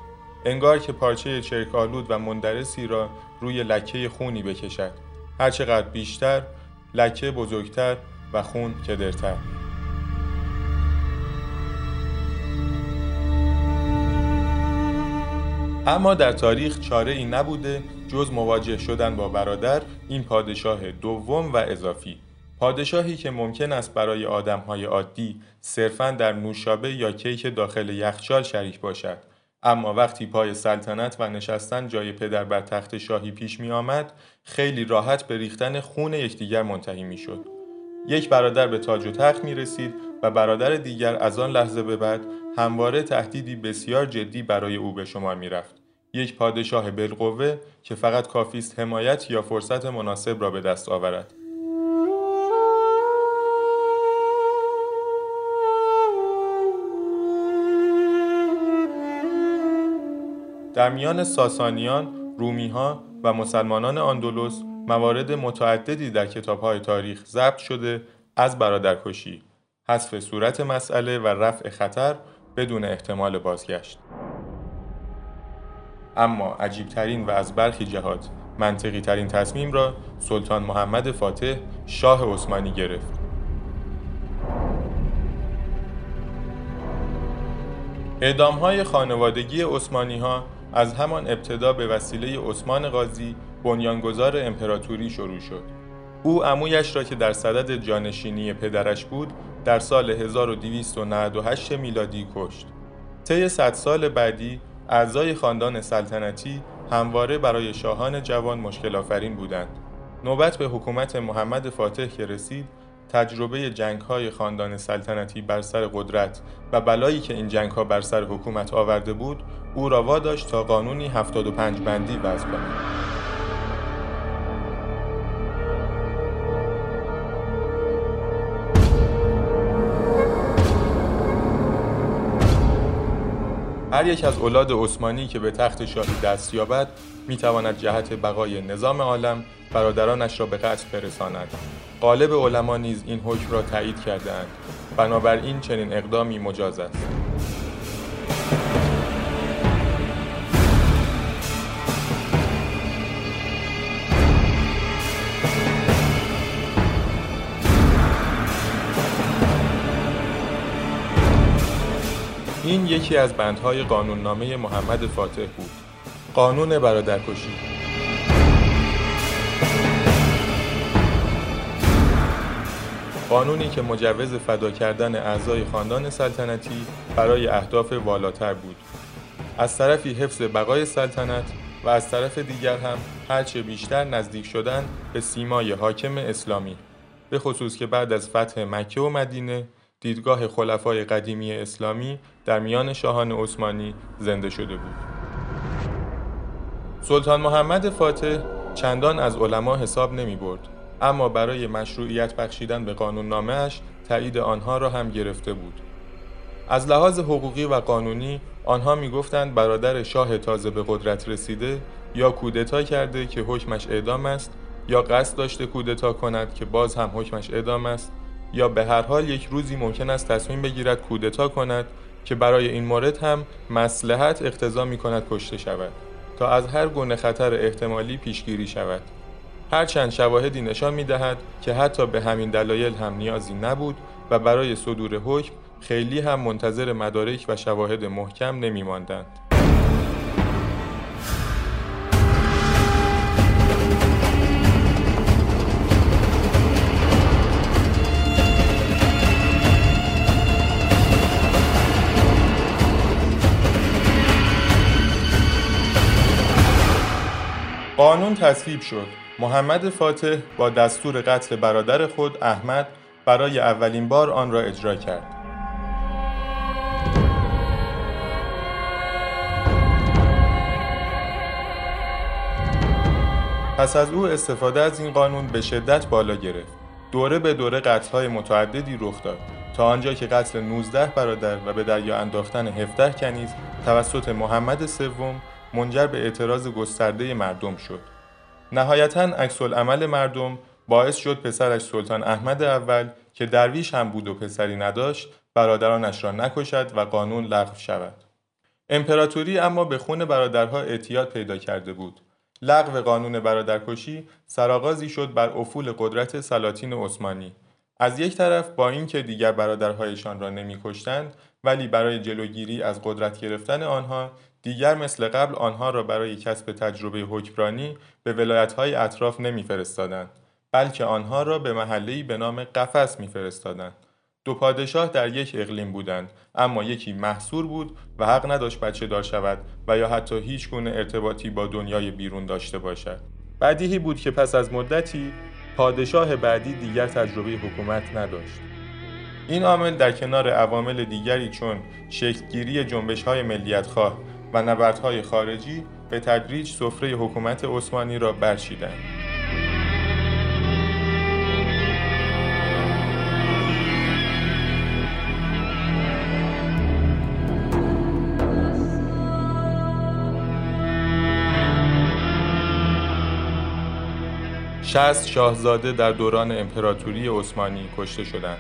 انگار که پارچه چرکالود و مندرسی را روی لکه خونی بکشد. هرچقدر بیشتر لکه بزرگتر و خون کدرتر. اما در تاریخ چاره ای نبوده جز مواجه شدن با برادر این پادشاه دوم و اضافی پادشاهی که ممکن است برای آدمهای عادی صرفاً در نوشابه یا کیک داخل یخچال شریک باشد اما وقتی پای سلطنت و نشستن جای پدر بر تخت شاهی پیش می آمد خیلی راحت به ریختن خون یکدیگر منتهی می شد. یک برادر به تاج و تخت می رسید و برادر دیگر از آن لحظه به بعد همواره تهدیدی بسیار جدی برای او به شمار می رفت. یک پادشاه بالقوه که فقط کافی است حمایت یا فرصت مناسب را به دست آورد. در میان ساسانیان، رومیها و مسلمانان آندولوس موارد متعددی در کتابهای تاریخ ضبط شده از برادرکشی، حذف صورت مسئله و رفع خطر بدون احتمال بازگشت. اما عجیبترین و از برخی جهات منطقی ترین تصمیم را سلطان محمد فاتح شاه عثمانی گرفت. اعدام های خانوادگی عثمانی ها از همان ابتدا به وسیله عثمان قاضی بنیانگذار امپراتوری شروع شد. او عمویش را که در صدد جانشینی پدرش بود در سال 1298 میلادی کشت. طی صد سال بعدی اعضای خاندان سلطنتی همواره برای شاهان جوان مشکل آفرین بودند. نوبت به حکومت محمد فاتح که رسید تجربه جنگ های خاندان سلطنتی بر سر قدرت و بلایی که این جنگ ها بر سر حکومت آورده بود او را واداشت تا قانونی 75 بندی وضع کند. هر یک از اولاد عثمانی که به تخت شاهی دست یابد می‌تواند جهت بقای نظام عالم برادرانش را به قتل برساند. قالب علما نیز این حکم را تایید کردهاند. بنابراین چنین اقدامی مجاز است. این یکی از بندهای قانوننامه محمد فاتح بود. قانون برادرکشی. قانونی که مجوز فدا کردن اعضای خاندان سلطنتی برای اهداف والاتر بود. از طرفی حفظ بقای سلطنت و از طرف دیگر هم هرچه بیشتر نزدیک شدن به سیمای حاکم اسلامی. به خصوص که بعد از فتح مکه و مدینه دیدگاه خلفای قدیمی اسلامی در میان شاهان عثمانی زنده شده بود. سلطان محمد فاتح چندان از علما حساب نمی برد اما برای مشروعیت بخشیدن به قانون نامهش تایید آنها را هم گرفته بود. از لحاظ حقوقی و قانونی آنها می‌گفتند برادر شاه تازه به قدرت رسیده یا کودتا کرده که حکمش اعدام است یا قصد داشته کودتا کند که باز هم حکمش اعدام است یا به هر حال یک روزی ممکن است تصمیم بگیرد کودتا کند که برای این مورد هم مسلحت اقتضا می کند کشته شود تا از هر گونه خطر احتمالی پیشگیری شود هرچند شواهدی نشان می دهد که حتی به همین دلایل هم نیازی نبود و برای صدور حکم خیلی هم منتظر مدارک و شواهد محکم نمی ماندند. قانون تصویب شد. محمد فاتح با دستور قتل برادر خود احمد برای اولین بار آن را اجرا کرد. پس از او استفاده از این قانون به شدت بالا گرفت دوره به دوره قتل‌های متعددی رخ داد تا آنجا که قتل 19 برادر و به دریا انداختن 17 کنیز توسط محمد سوم منجر به اعتراض گسترده مردم شد. نهایتا عکس عمل مردم باعث شد پسرش سلطان احمد اول که درویش هم بود و پسری نداشت برادرانش را نکشد و قانون لغو شود. امپراتوری اما به خون برادرها اعتیاد پیدا کرده بود. لغو قانون برادرکشی سرآغازی شد بر افول قدرت سلاطین عثمانی از یک طرف با اینکه دیگر برادرهایشان را نمیکشتند ولی برای جلوگیری از قدرت گرفتن آنها دیگر مثل قبل آنها را برای کسب تجربه حکمرانی به ولایت‌های اطراف نمیفرستادند بلکه آنها را به محله‌ای به نام قفس میفرستادند. دو پادشاه در یک اقلیم بودند اما یکی محصور بود و حق نداشت بچه دار شود و یا حتی هیچ گونه ارتباطی با دنیای بیرون داشته باشد. بدیهی بود که پس از مدتی پادشاه بعدی دیگر تجربه حکومت نداشت. این عامل در کنار عوامل دیگری چون شکلگیری جنبش های ملیت خواه و نبردهای خارجی به تدریج سفره حکومت عثمانی را برچیدند. شست شاهزاده در دوران امپراتوری عثمانی کشته شدند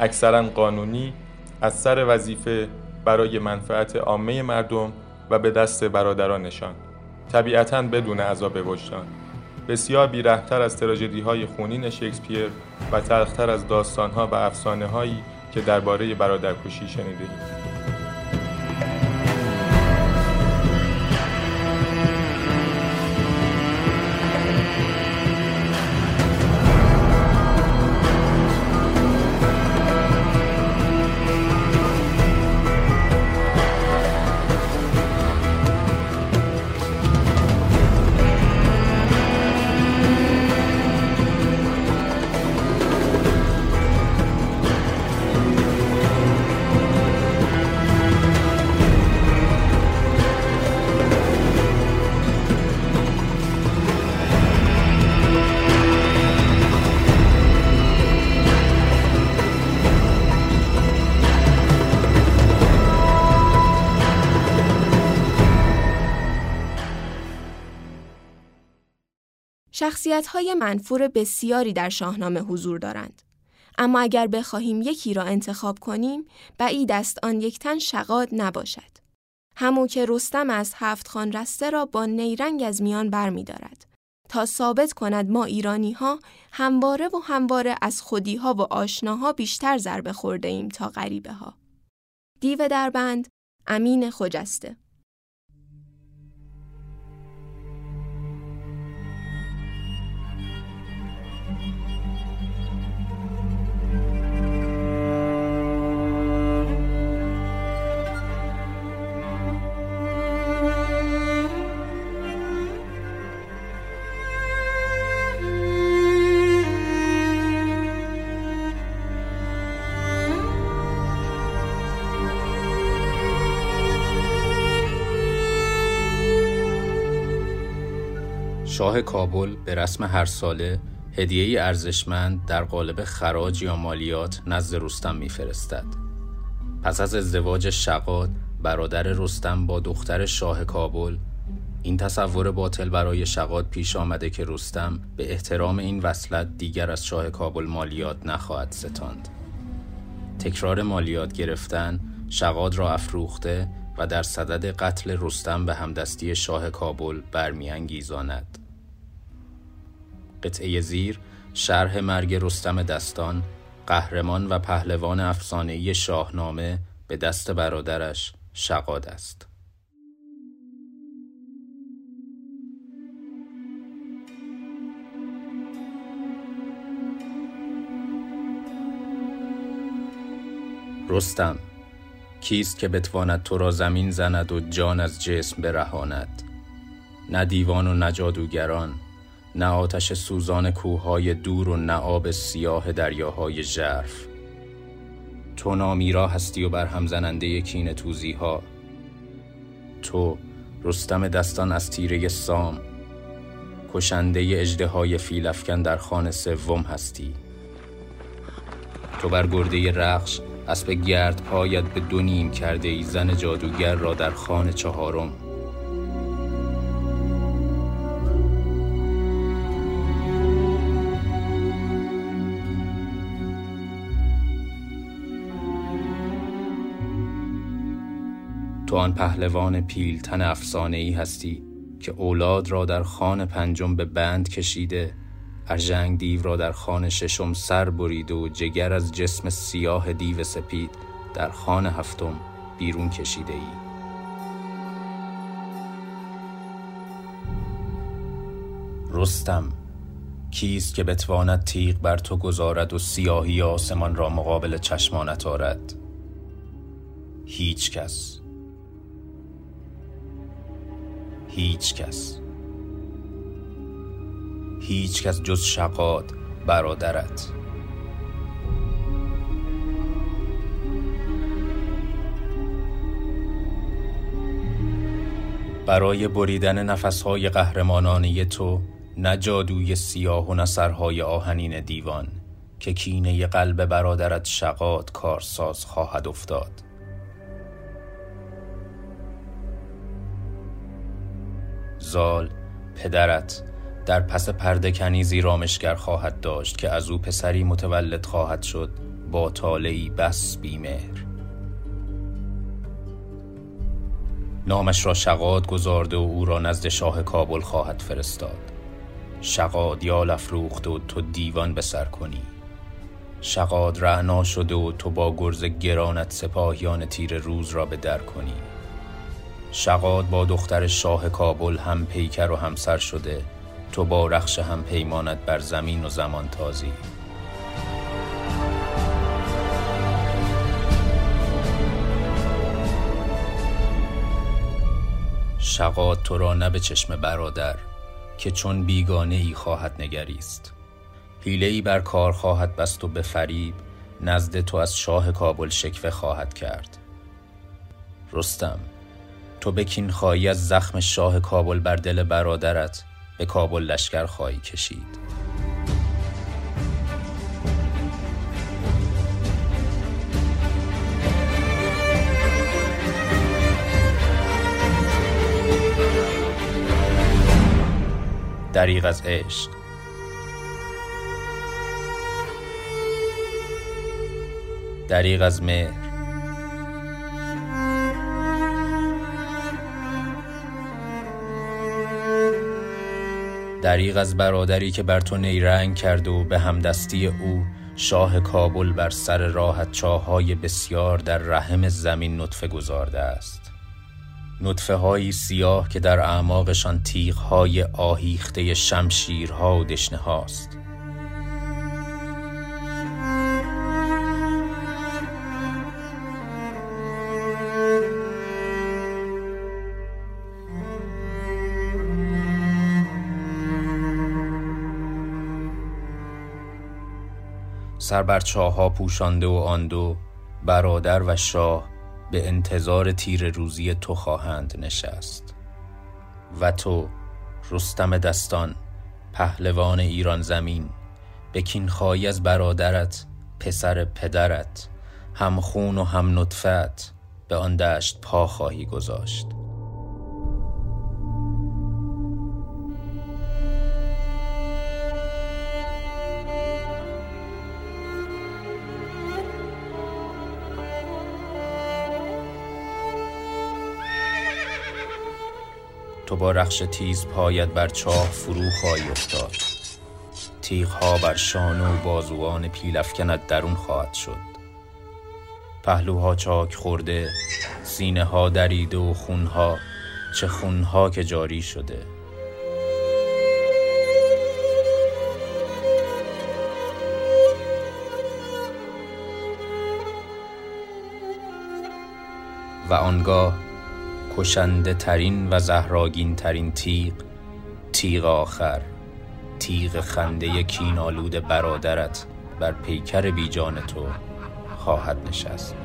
اکثرا قانونی از سر وظیفه برای منفعت عامه مردم و به دست برادرانشان طبیعتا بدون عذاب وجدان. بسیار بیرحتر از تراژدی های خونین شکسپیر و تلختر از داستان ها و افسانه هایی که درباره برادرکشی شنیده شخصیت های منفور بسیاری در شاهنامه حضور دارند. اما اگر بخواهیم یکی را انتخاب کنیم، بعید است آن یک تن شقاد نباشد. همو که رستم از هفت خان رسته را با نیرنگ از میان بر می دارد. تا ثابت کند ما ایرانی ها همواره و همواره از خودی ها و آشناها بیشتر ضربه خورده ایم تا غریبه ها. دیو دربند امین خجسته شاه کابل به رسم هر ساله هدیه ارزشمند در قالب خراج یا مالیات نزد رستم میفرستد. پس از ازدواج شقاد برادر رستم با دختر شاه کابل این تصور باطل برای شقاد پیش آمده که رستم به احترام این وصلت دیگر از شاه کابل مالیات نخواهد ستاند. تکرار مالیات گرفتن شقاد را افروخته و در صدد قتل رستم به همدستی شاه کابل برمیانگیزاند. قطعه زیر شرح مرگ رستم دستان قهرمان و پهلوان افسانه‌ای شاهنامه به دست برادرش شقاد است. رستم کیست که بتواند تو را زمین زند و جان از جسم برهاند؟ نه دیوان و نه جادوگران نه آتش سوزان کوههای دور و نه آب سیاه دریاهای ژرف. تو نامیرا هستی و برهم زننده کین توزی ها تو رستم دستان از تیره سام. کشنده اجده فیلافکن در خانه سوم هستی. تو بر گرده رخش اسب گرد پایت به دو نیم کرده ای زن جادوگر را در خانه چهارم. آن پهلوان پیلتن افسانه ای هستی که اولاد را در خان پنجم به بند کشیده ارژنگ دیو را در خان ششم سر برید و جگر از جسم سیاه دیو سپید در خان هفتم بیرون کشیده ای رستم کیست که بتواند تیغ بر تو گذارد و سیاهی آسمان را مقابل چشمانت آرد؟ هیچ کس. هیچ کس. هیچ کس جز شقاد برادرت. برای بریدن نفسهای قهرمانانه تو نه جادوی سیاه و نه آهنین دیوان که کینه قلب برادرت شقاد کارساز خواهد افتاد. زال پدرت در پس پرده کنیزی رامشگر خواهد داشت که از او پسری متولد خواهد شد با طالعی بس بیمهر. نامش را شقاد گذارده و او را نزد شاه کابل خواهد فرستاد. شقاد یا لفروخت و تو دیوان به سر کنی. شقاد رعنا شده و تو با گرز گرانت سپاهیان تیر روز را به در کنی. شقاد با دختر شاه کابل هم پیکر و همسر شده تو با رخش هم پیمانت بر زمین و زمان تازی. شقاد تو را نه به چشم برادر که چون بیگانه ای خواهد نگریست. حیله ای بر کار خواهد بست و به فریب نزد تو از شاه کابل شکوه خواهد کرد. رستم تو بکین خواهی از زخم شاه کابل بر دل برادرت به کابل لشکر خواهی کشید. دریغ از عشق. دریغ از مهر. دریغ از برادری که بر تو نیرنگ کرد و به همدستی او شاه کابل بر سر راحت چاهای بسیار در رحم زمین نطفه گذارده است. نطفه هایی سیاه که در اعماقشان تیغ های آهیخته شمشیرها و دشنه هاست سر بر چاها پوشانده و آن دو برادر و شاه به انتظار تیر روزی تو خواهند نشست. و تو رستم دستان پهلوان ایران زمین بکین خواهی از برادرت پسر پدرت هم خون و هم نطفت به آن دشت پا خواهی گذاشت. تو با رخش تیز پایت بر چاه فرو خواهی افتاد. تیغها بر شانه و بازوان پیلافکنت درون خواهد شد. پهلوها چاک خورده سینه ها دریده و خونها چه خونها که جاری شده. و آنگاه کشنده ترین و زهراگین ترین تیغ تیغ آخر تیغ خنده کینالود برادرت بر پیکر بیجان تو خواهد نشست.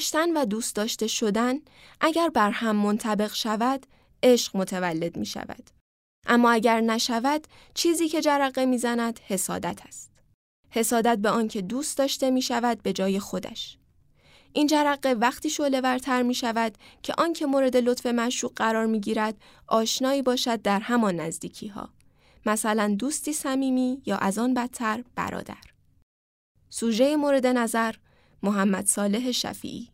داشتن و دوست داشته شدن اگر بر هم منطبق شود عشق متولد می شود. اما اگر نشود چیزی که جرقه می‌زند حسادت است. حسادت به آنکه دوست داشته می شود به جای خودش. این جرقه وقتی شعله ورتر می شود که آنکه مورد لطف مشروق قرار می گیرد آشنایی باشد در همان نزدیکی ها. مثلا دوستی صمیمی یا از آن بدتر برادر. سوژه مورد نظر محمد صالح شفیعی.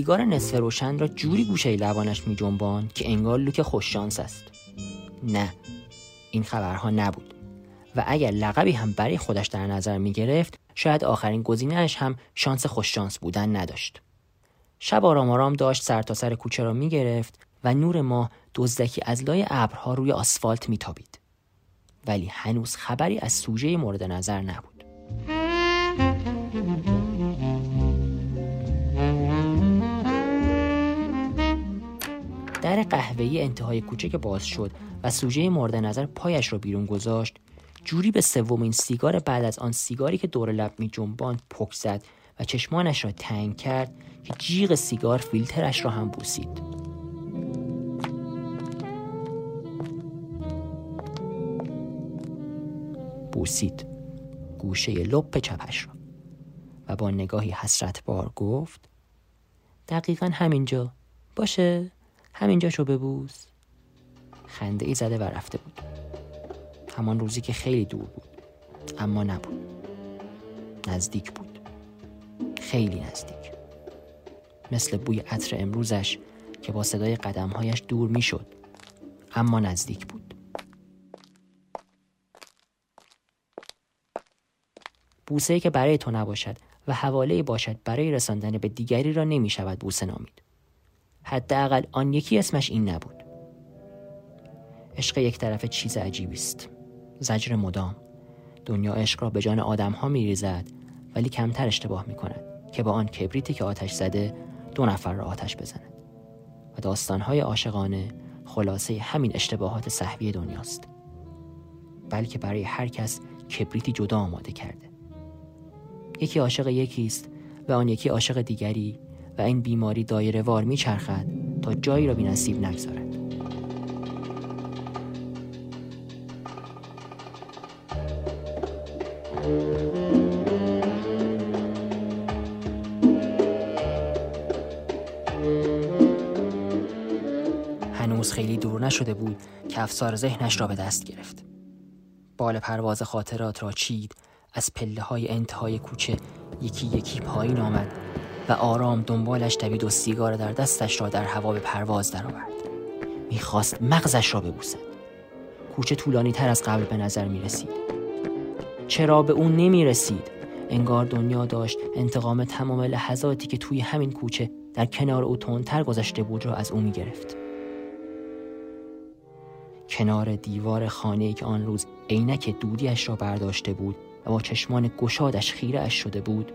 سیگار نصف روشن را جوری گوشه لبانش می جنبان که انگار لوک خوششانس است. نه این خبرها نبود. و اگر لقبی هم برای خودش در نظر می گرفت شاید آخرین گزینهش هم شانس خوششانس بودن نداشت. شب آرام آرام داشت سر تا سر کوچه را می گرفت و نور ماه دزدکی از لای ابرها روی آسفالت میتابید. ولی هنوز خبری از سوژه مورد نظر نبود. در قهوه‌ای انتهای کوچه که باز شد و سوژه مورد نظر پایش را بیرون گذاشت. جوری به سومین سیگار بعد از آن سیگاری که دور لب می جنبان پک زد و چشمانش را تنگ کرد که جیغ سیگار فیلترش را هم بوسید. بوسید گوشه لپ چپش را و با نگاهی حسرت بار گفت دقیقا همینجا. باشه. همینجا شو ببوس. خنده ای زده و رفته بود. همان روزی که خیلی دور بود. اما نبود. نزدیک بود. خیلی نزدیک. مثل بوی عطر امروزش که با صدای قدمهایش دور می‌شد اما نزدیک بود. بوسه که برای تو نباشد و حواله باشد برای رساندن به دیگری را نمی شود بوسه نامید. حداقل آن یکی اسمش این نبود. عشق یک طرف چیز عجیبی است. زجر مدام. دنیا عشق را به جان آدم ها می ریزد ولی کمتر اشتباه می کند که با آن کبریتی که آتش زده دو نفر را آتش بزند. و داستانهای عاشقانه خلاصه همین اشتباهات صحوی دنیاست. بلکه برای هر کس کبریتی جدا آماده کرده. یکی عاشق یکی است و آن یکی عاشق دیگری این بیماری دایره وار میچرخد تا جایی را بی نصیب نگذارد. هنوز خیلی دور نشده بود که افسار ذهنش را به دست گرفت. بال پرواز خاطرات را چید از پله های انتهای کوچه یکی یکی پایین آمد. و آرام دنبالش دوید و سیگار در دستش را در هوا به پرواز درآورد. می‌خواست مغزش را ببوسد. کوچه طولانی تر از قبل به نظر می رسید چرا به اون نمی رسید انگار دنیا داشت انتقام تمام لحظاتی که توی همین کوچه در کنار او تر گذشته بود را از او می گرفت کنار دیوار خانه که آن روز عینک دودیش را برداشته بود و با چشمان گشادش خیره اش شده بود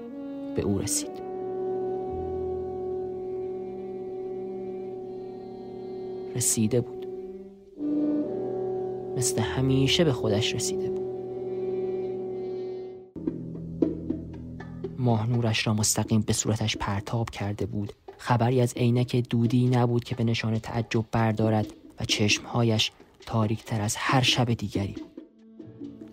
به او رسید. رسیده بود. مثل همیشه به خودش رسیده بود. ماه نورش را مستقیم به صورتش پرتاب کرده بود. خبری از عینک دودی نبود که به نشان تعجب بردارد و چشمهایش تاریک تر از هر شب دیگری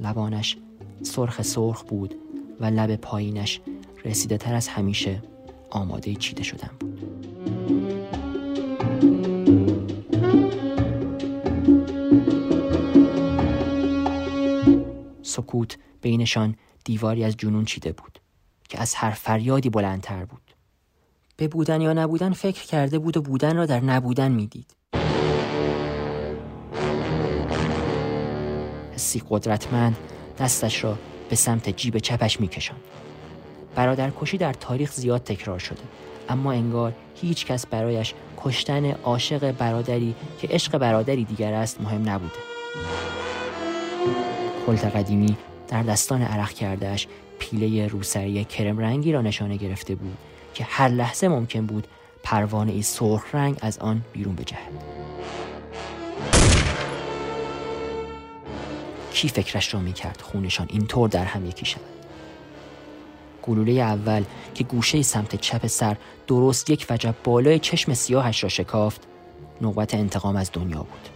لبانش سرخ سرخ بود و لب پایینش رسیده تر از همیشه آماده چیده شدن بود. سکوت بینشان دیواری از جنون چیده بود که از هر فریادی بلندتر بود. به بودن یا نبودن فکر کرده بود و بودن را در نبودن می‌دید. حسی قدرتمند دستش را به سمت جیب چپش میکشاند. برادر کشی در تاریخ زیاد تکرار شده اما انگار هیچ کس برایش کشتن عاشق برادری که عشق برادری دیگر است مهم نبوده. کلت قدیمی در دستان عرق کردهش پیله روسری کرم رنگی را نشانه گرفته بود که هر لحظه ممکن بود پروانه ای سرخ رنگ از آن بیرون بجهد. کی فکرش را می‌کرد خونشان اینطور در هم یکی شود؟ گلوله اول که گوشه سمت چپ سر درست یک وجب بالای چشم سیاهش را شکافت نوبت انتقام از دنیا بود.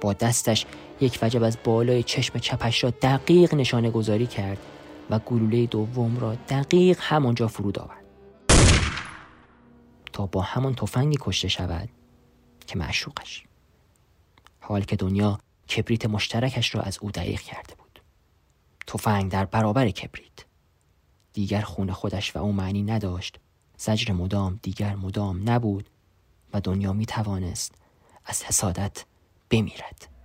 با دستش یک وجب از بالای چشم چپش را دقیق نشانه گذاری کرد و گلوله دوم را دقیق همانجا فرود آورد. تا با همان تفنگی کشته شود که معشوقش. حال که دنیا کبریت مشترکش را از او دقیق کرده بود. تفنگ در برابر کبریت. دیگر خون خودش و او معنی نداشت. زجر مدام دیگر مدام نبود و دنیا می توانست از حسادت بمیرد.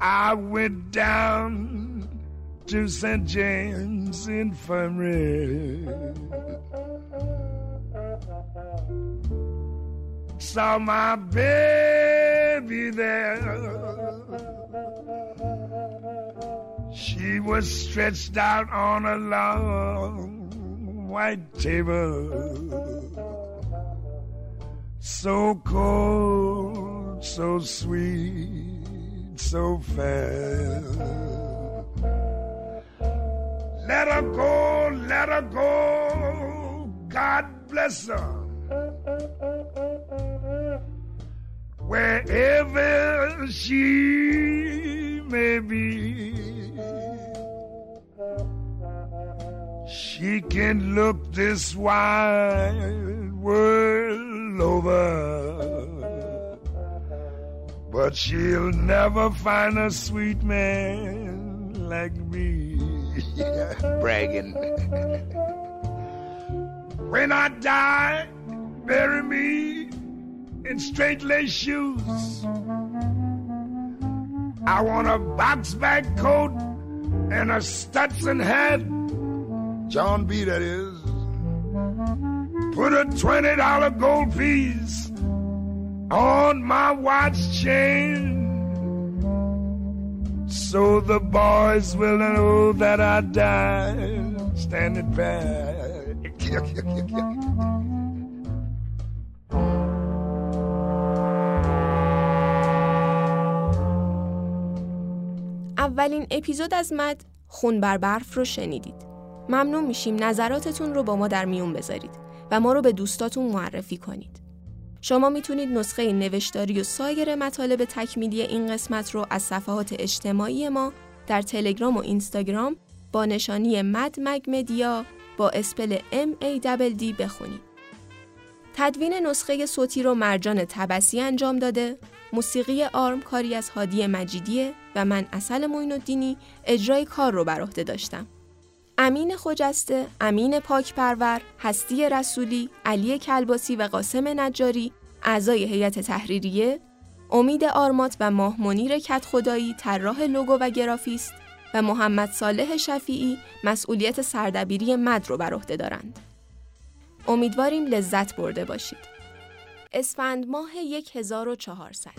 I went down to St. James Infirmary. Saw my baby there. She was stretched out on a long white table. So cold, so sweet so fair. Let her go, let her go. God bless her. Wherever she may be, she can look this wide world over but she'll never find a sweet man like me. Bragging. when I die, bury me in straight lace shoes. I want a box bag coat and a Stetson hat. John B. That is. Put a $20 gold piece on my watch chain. So the boys will know that I died standing back. اولین اپیزود از مد خون بر برف رو شنیدید. ممنون میشیم نظراتتون رو با ما در میون بذارید و ما رو به دوستاتون معرفی کنید. شما می‌تونید نسخه نوشتاری و سایر مطالب تکمیلی این قسمت رو از صفحات اجتماعی ما در تلگرام و اینستاگرام با نشانی مد مگ مدیا با اسپل D بخونید. تدوین نسخه صوتی رو مرجان تبسی انجام داده، موسیقی آرم کاری از هادی مجیدیه و من اصل موین الدینی اجرای کار رو بر عهده داشتم. امین خجسته، امین پاکپرور، هستی رسولی، علی کلباسی و قاسم نجاری، اعضای هیئت تحریریه، امید آرمات و ماه منیر کت خدایی، طراح لوگو و گرافیست و محمد صالح شفیعی مسئولیت سردبیری مد رو بر عهده دارند. امیدواریم لذت برده باشید. اسفند ماه 1400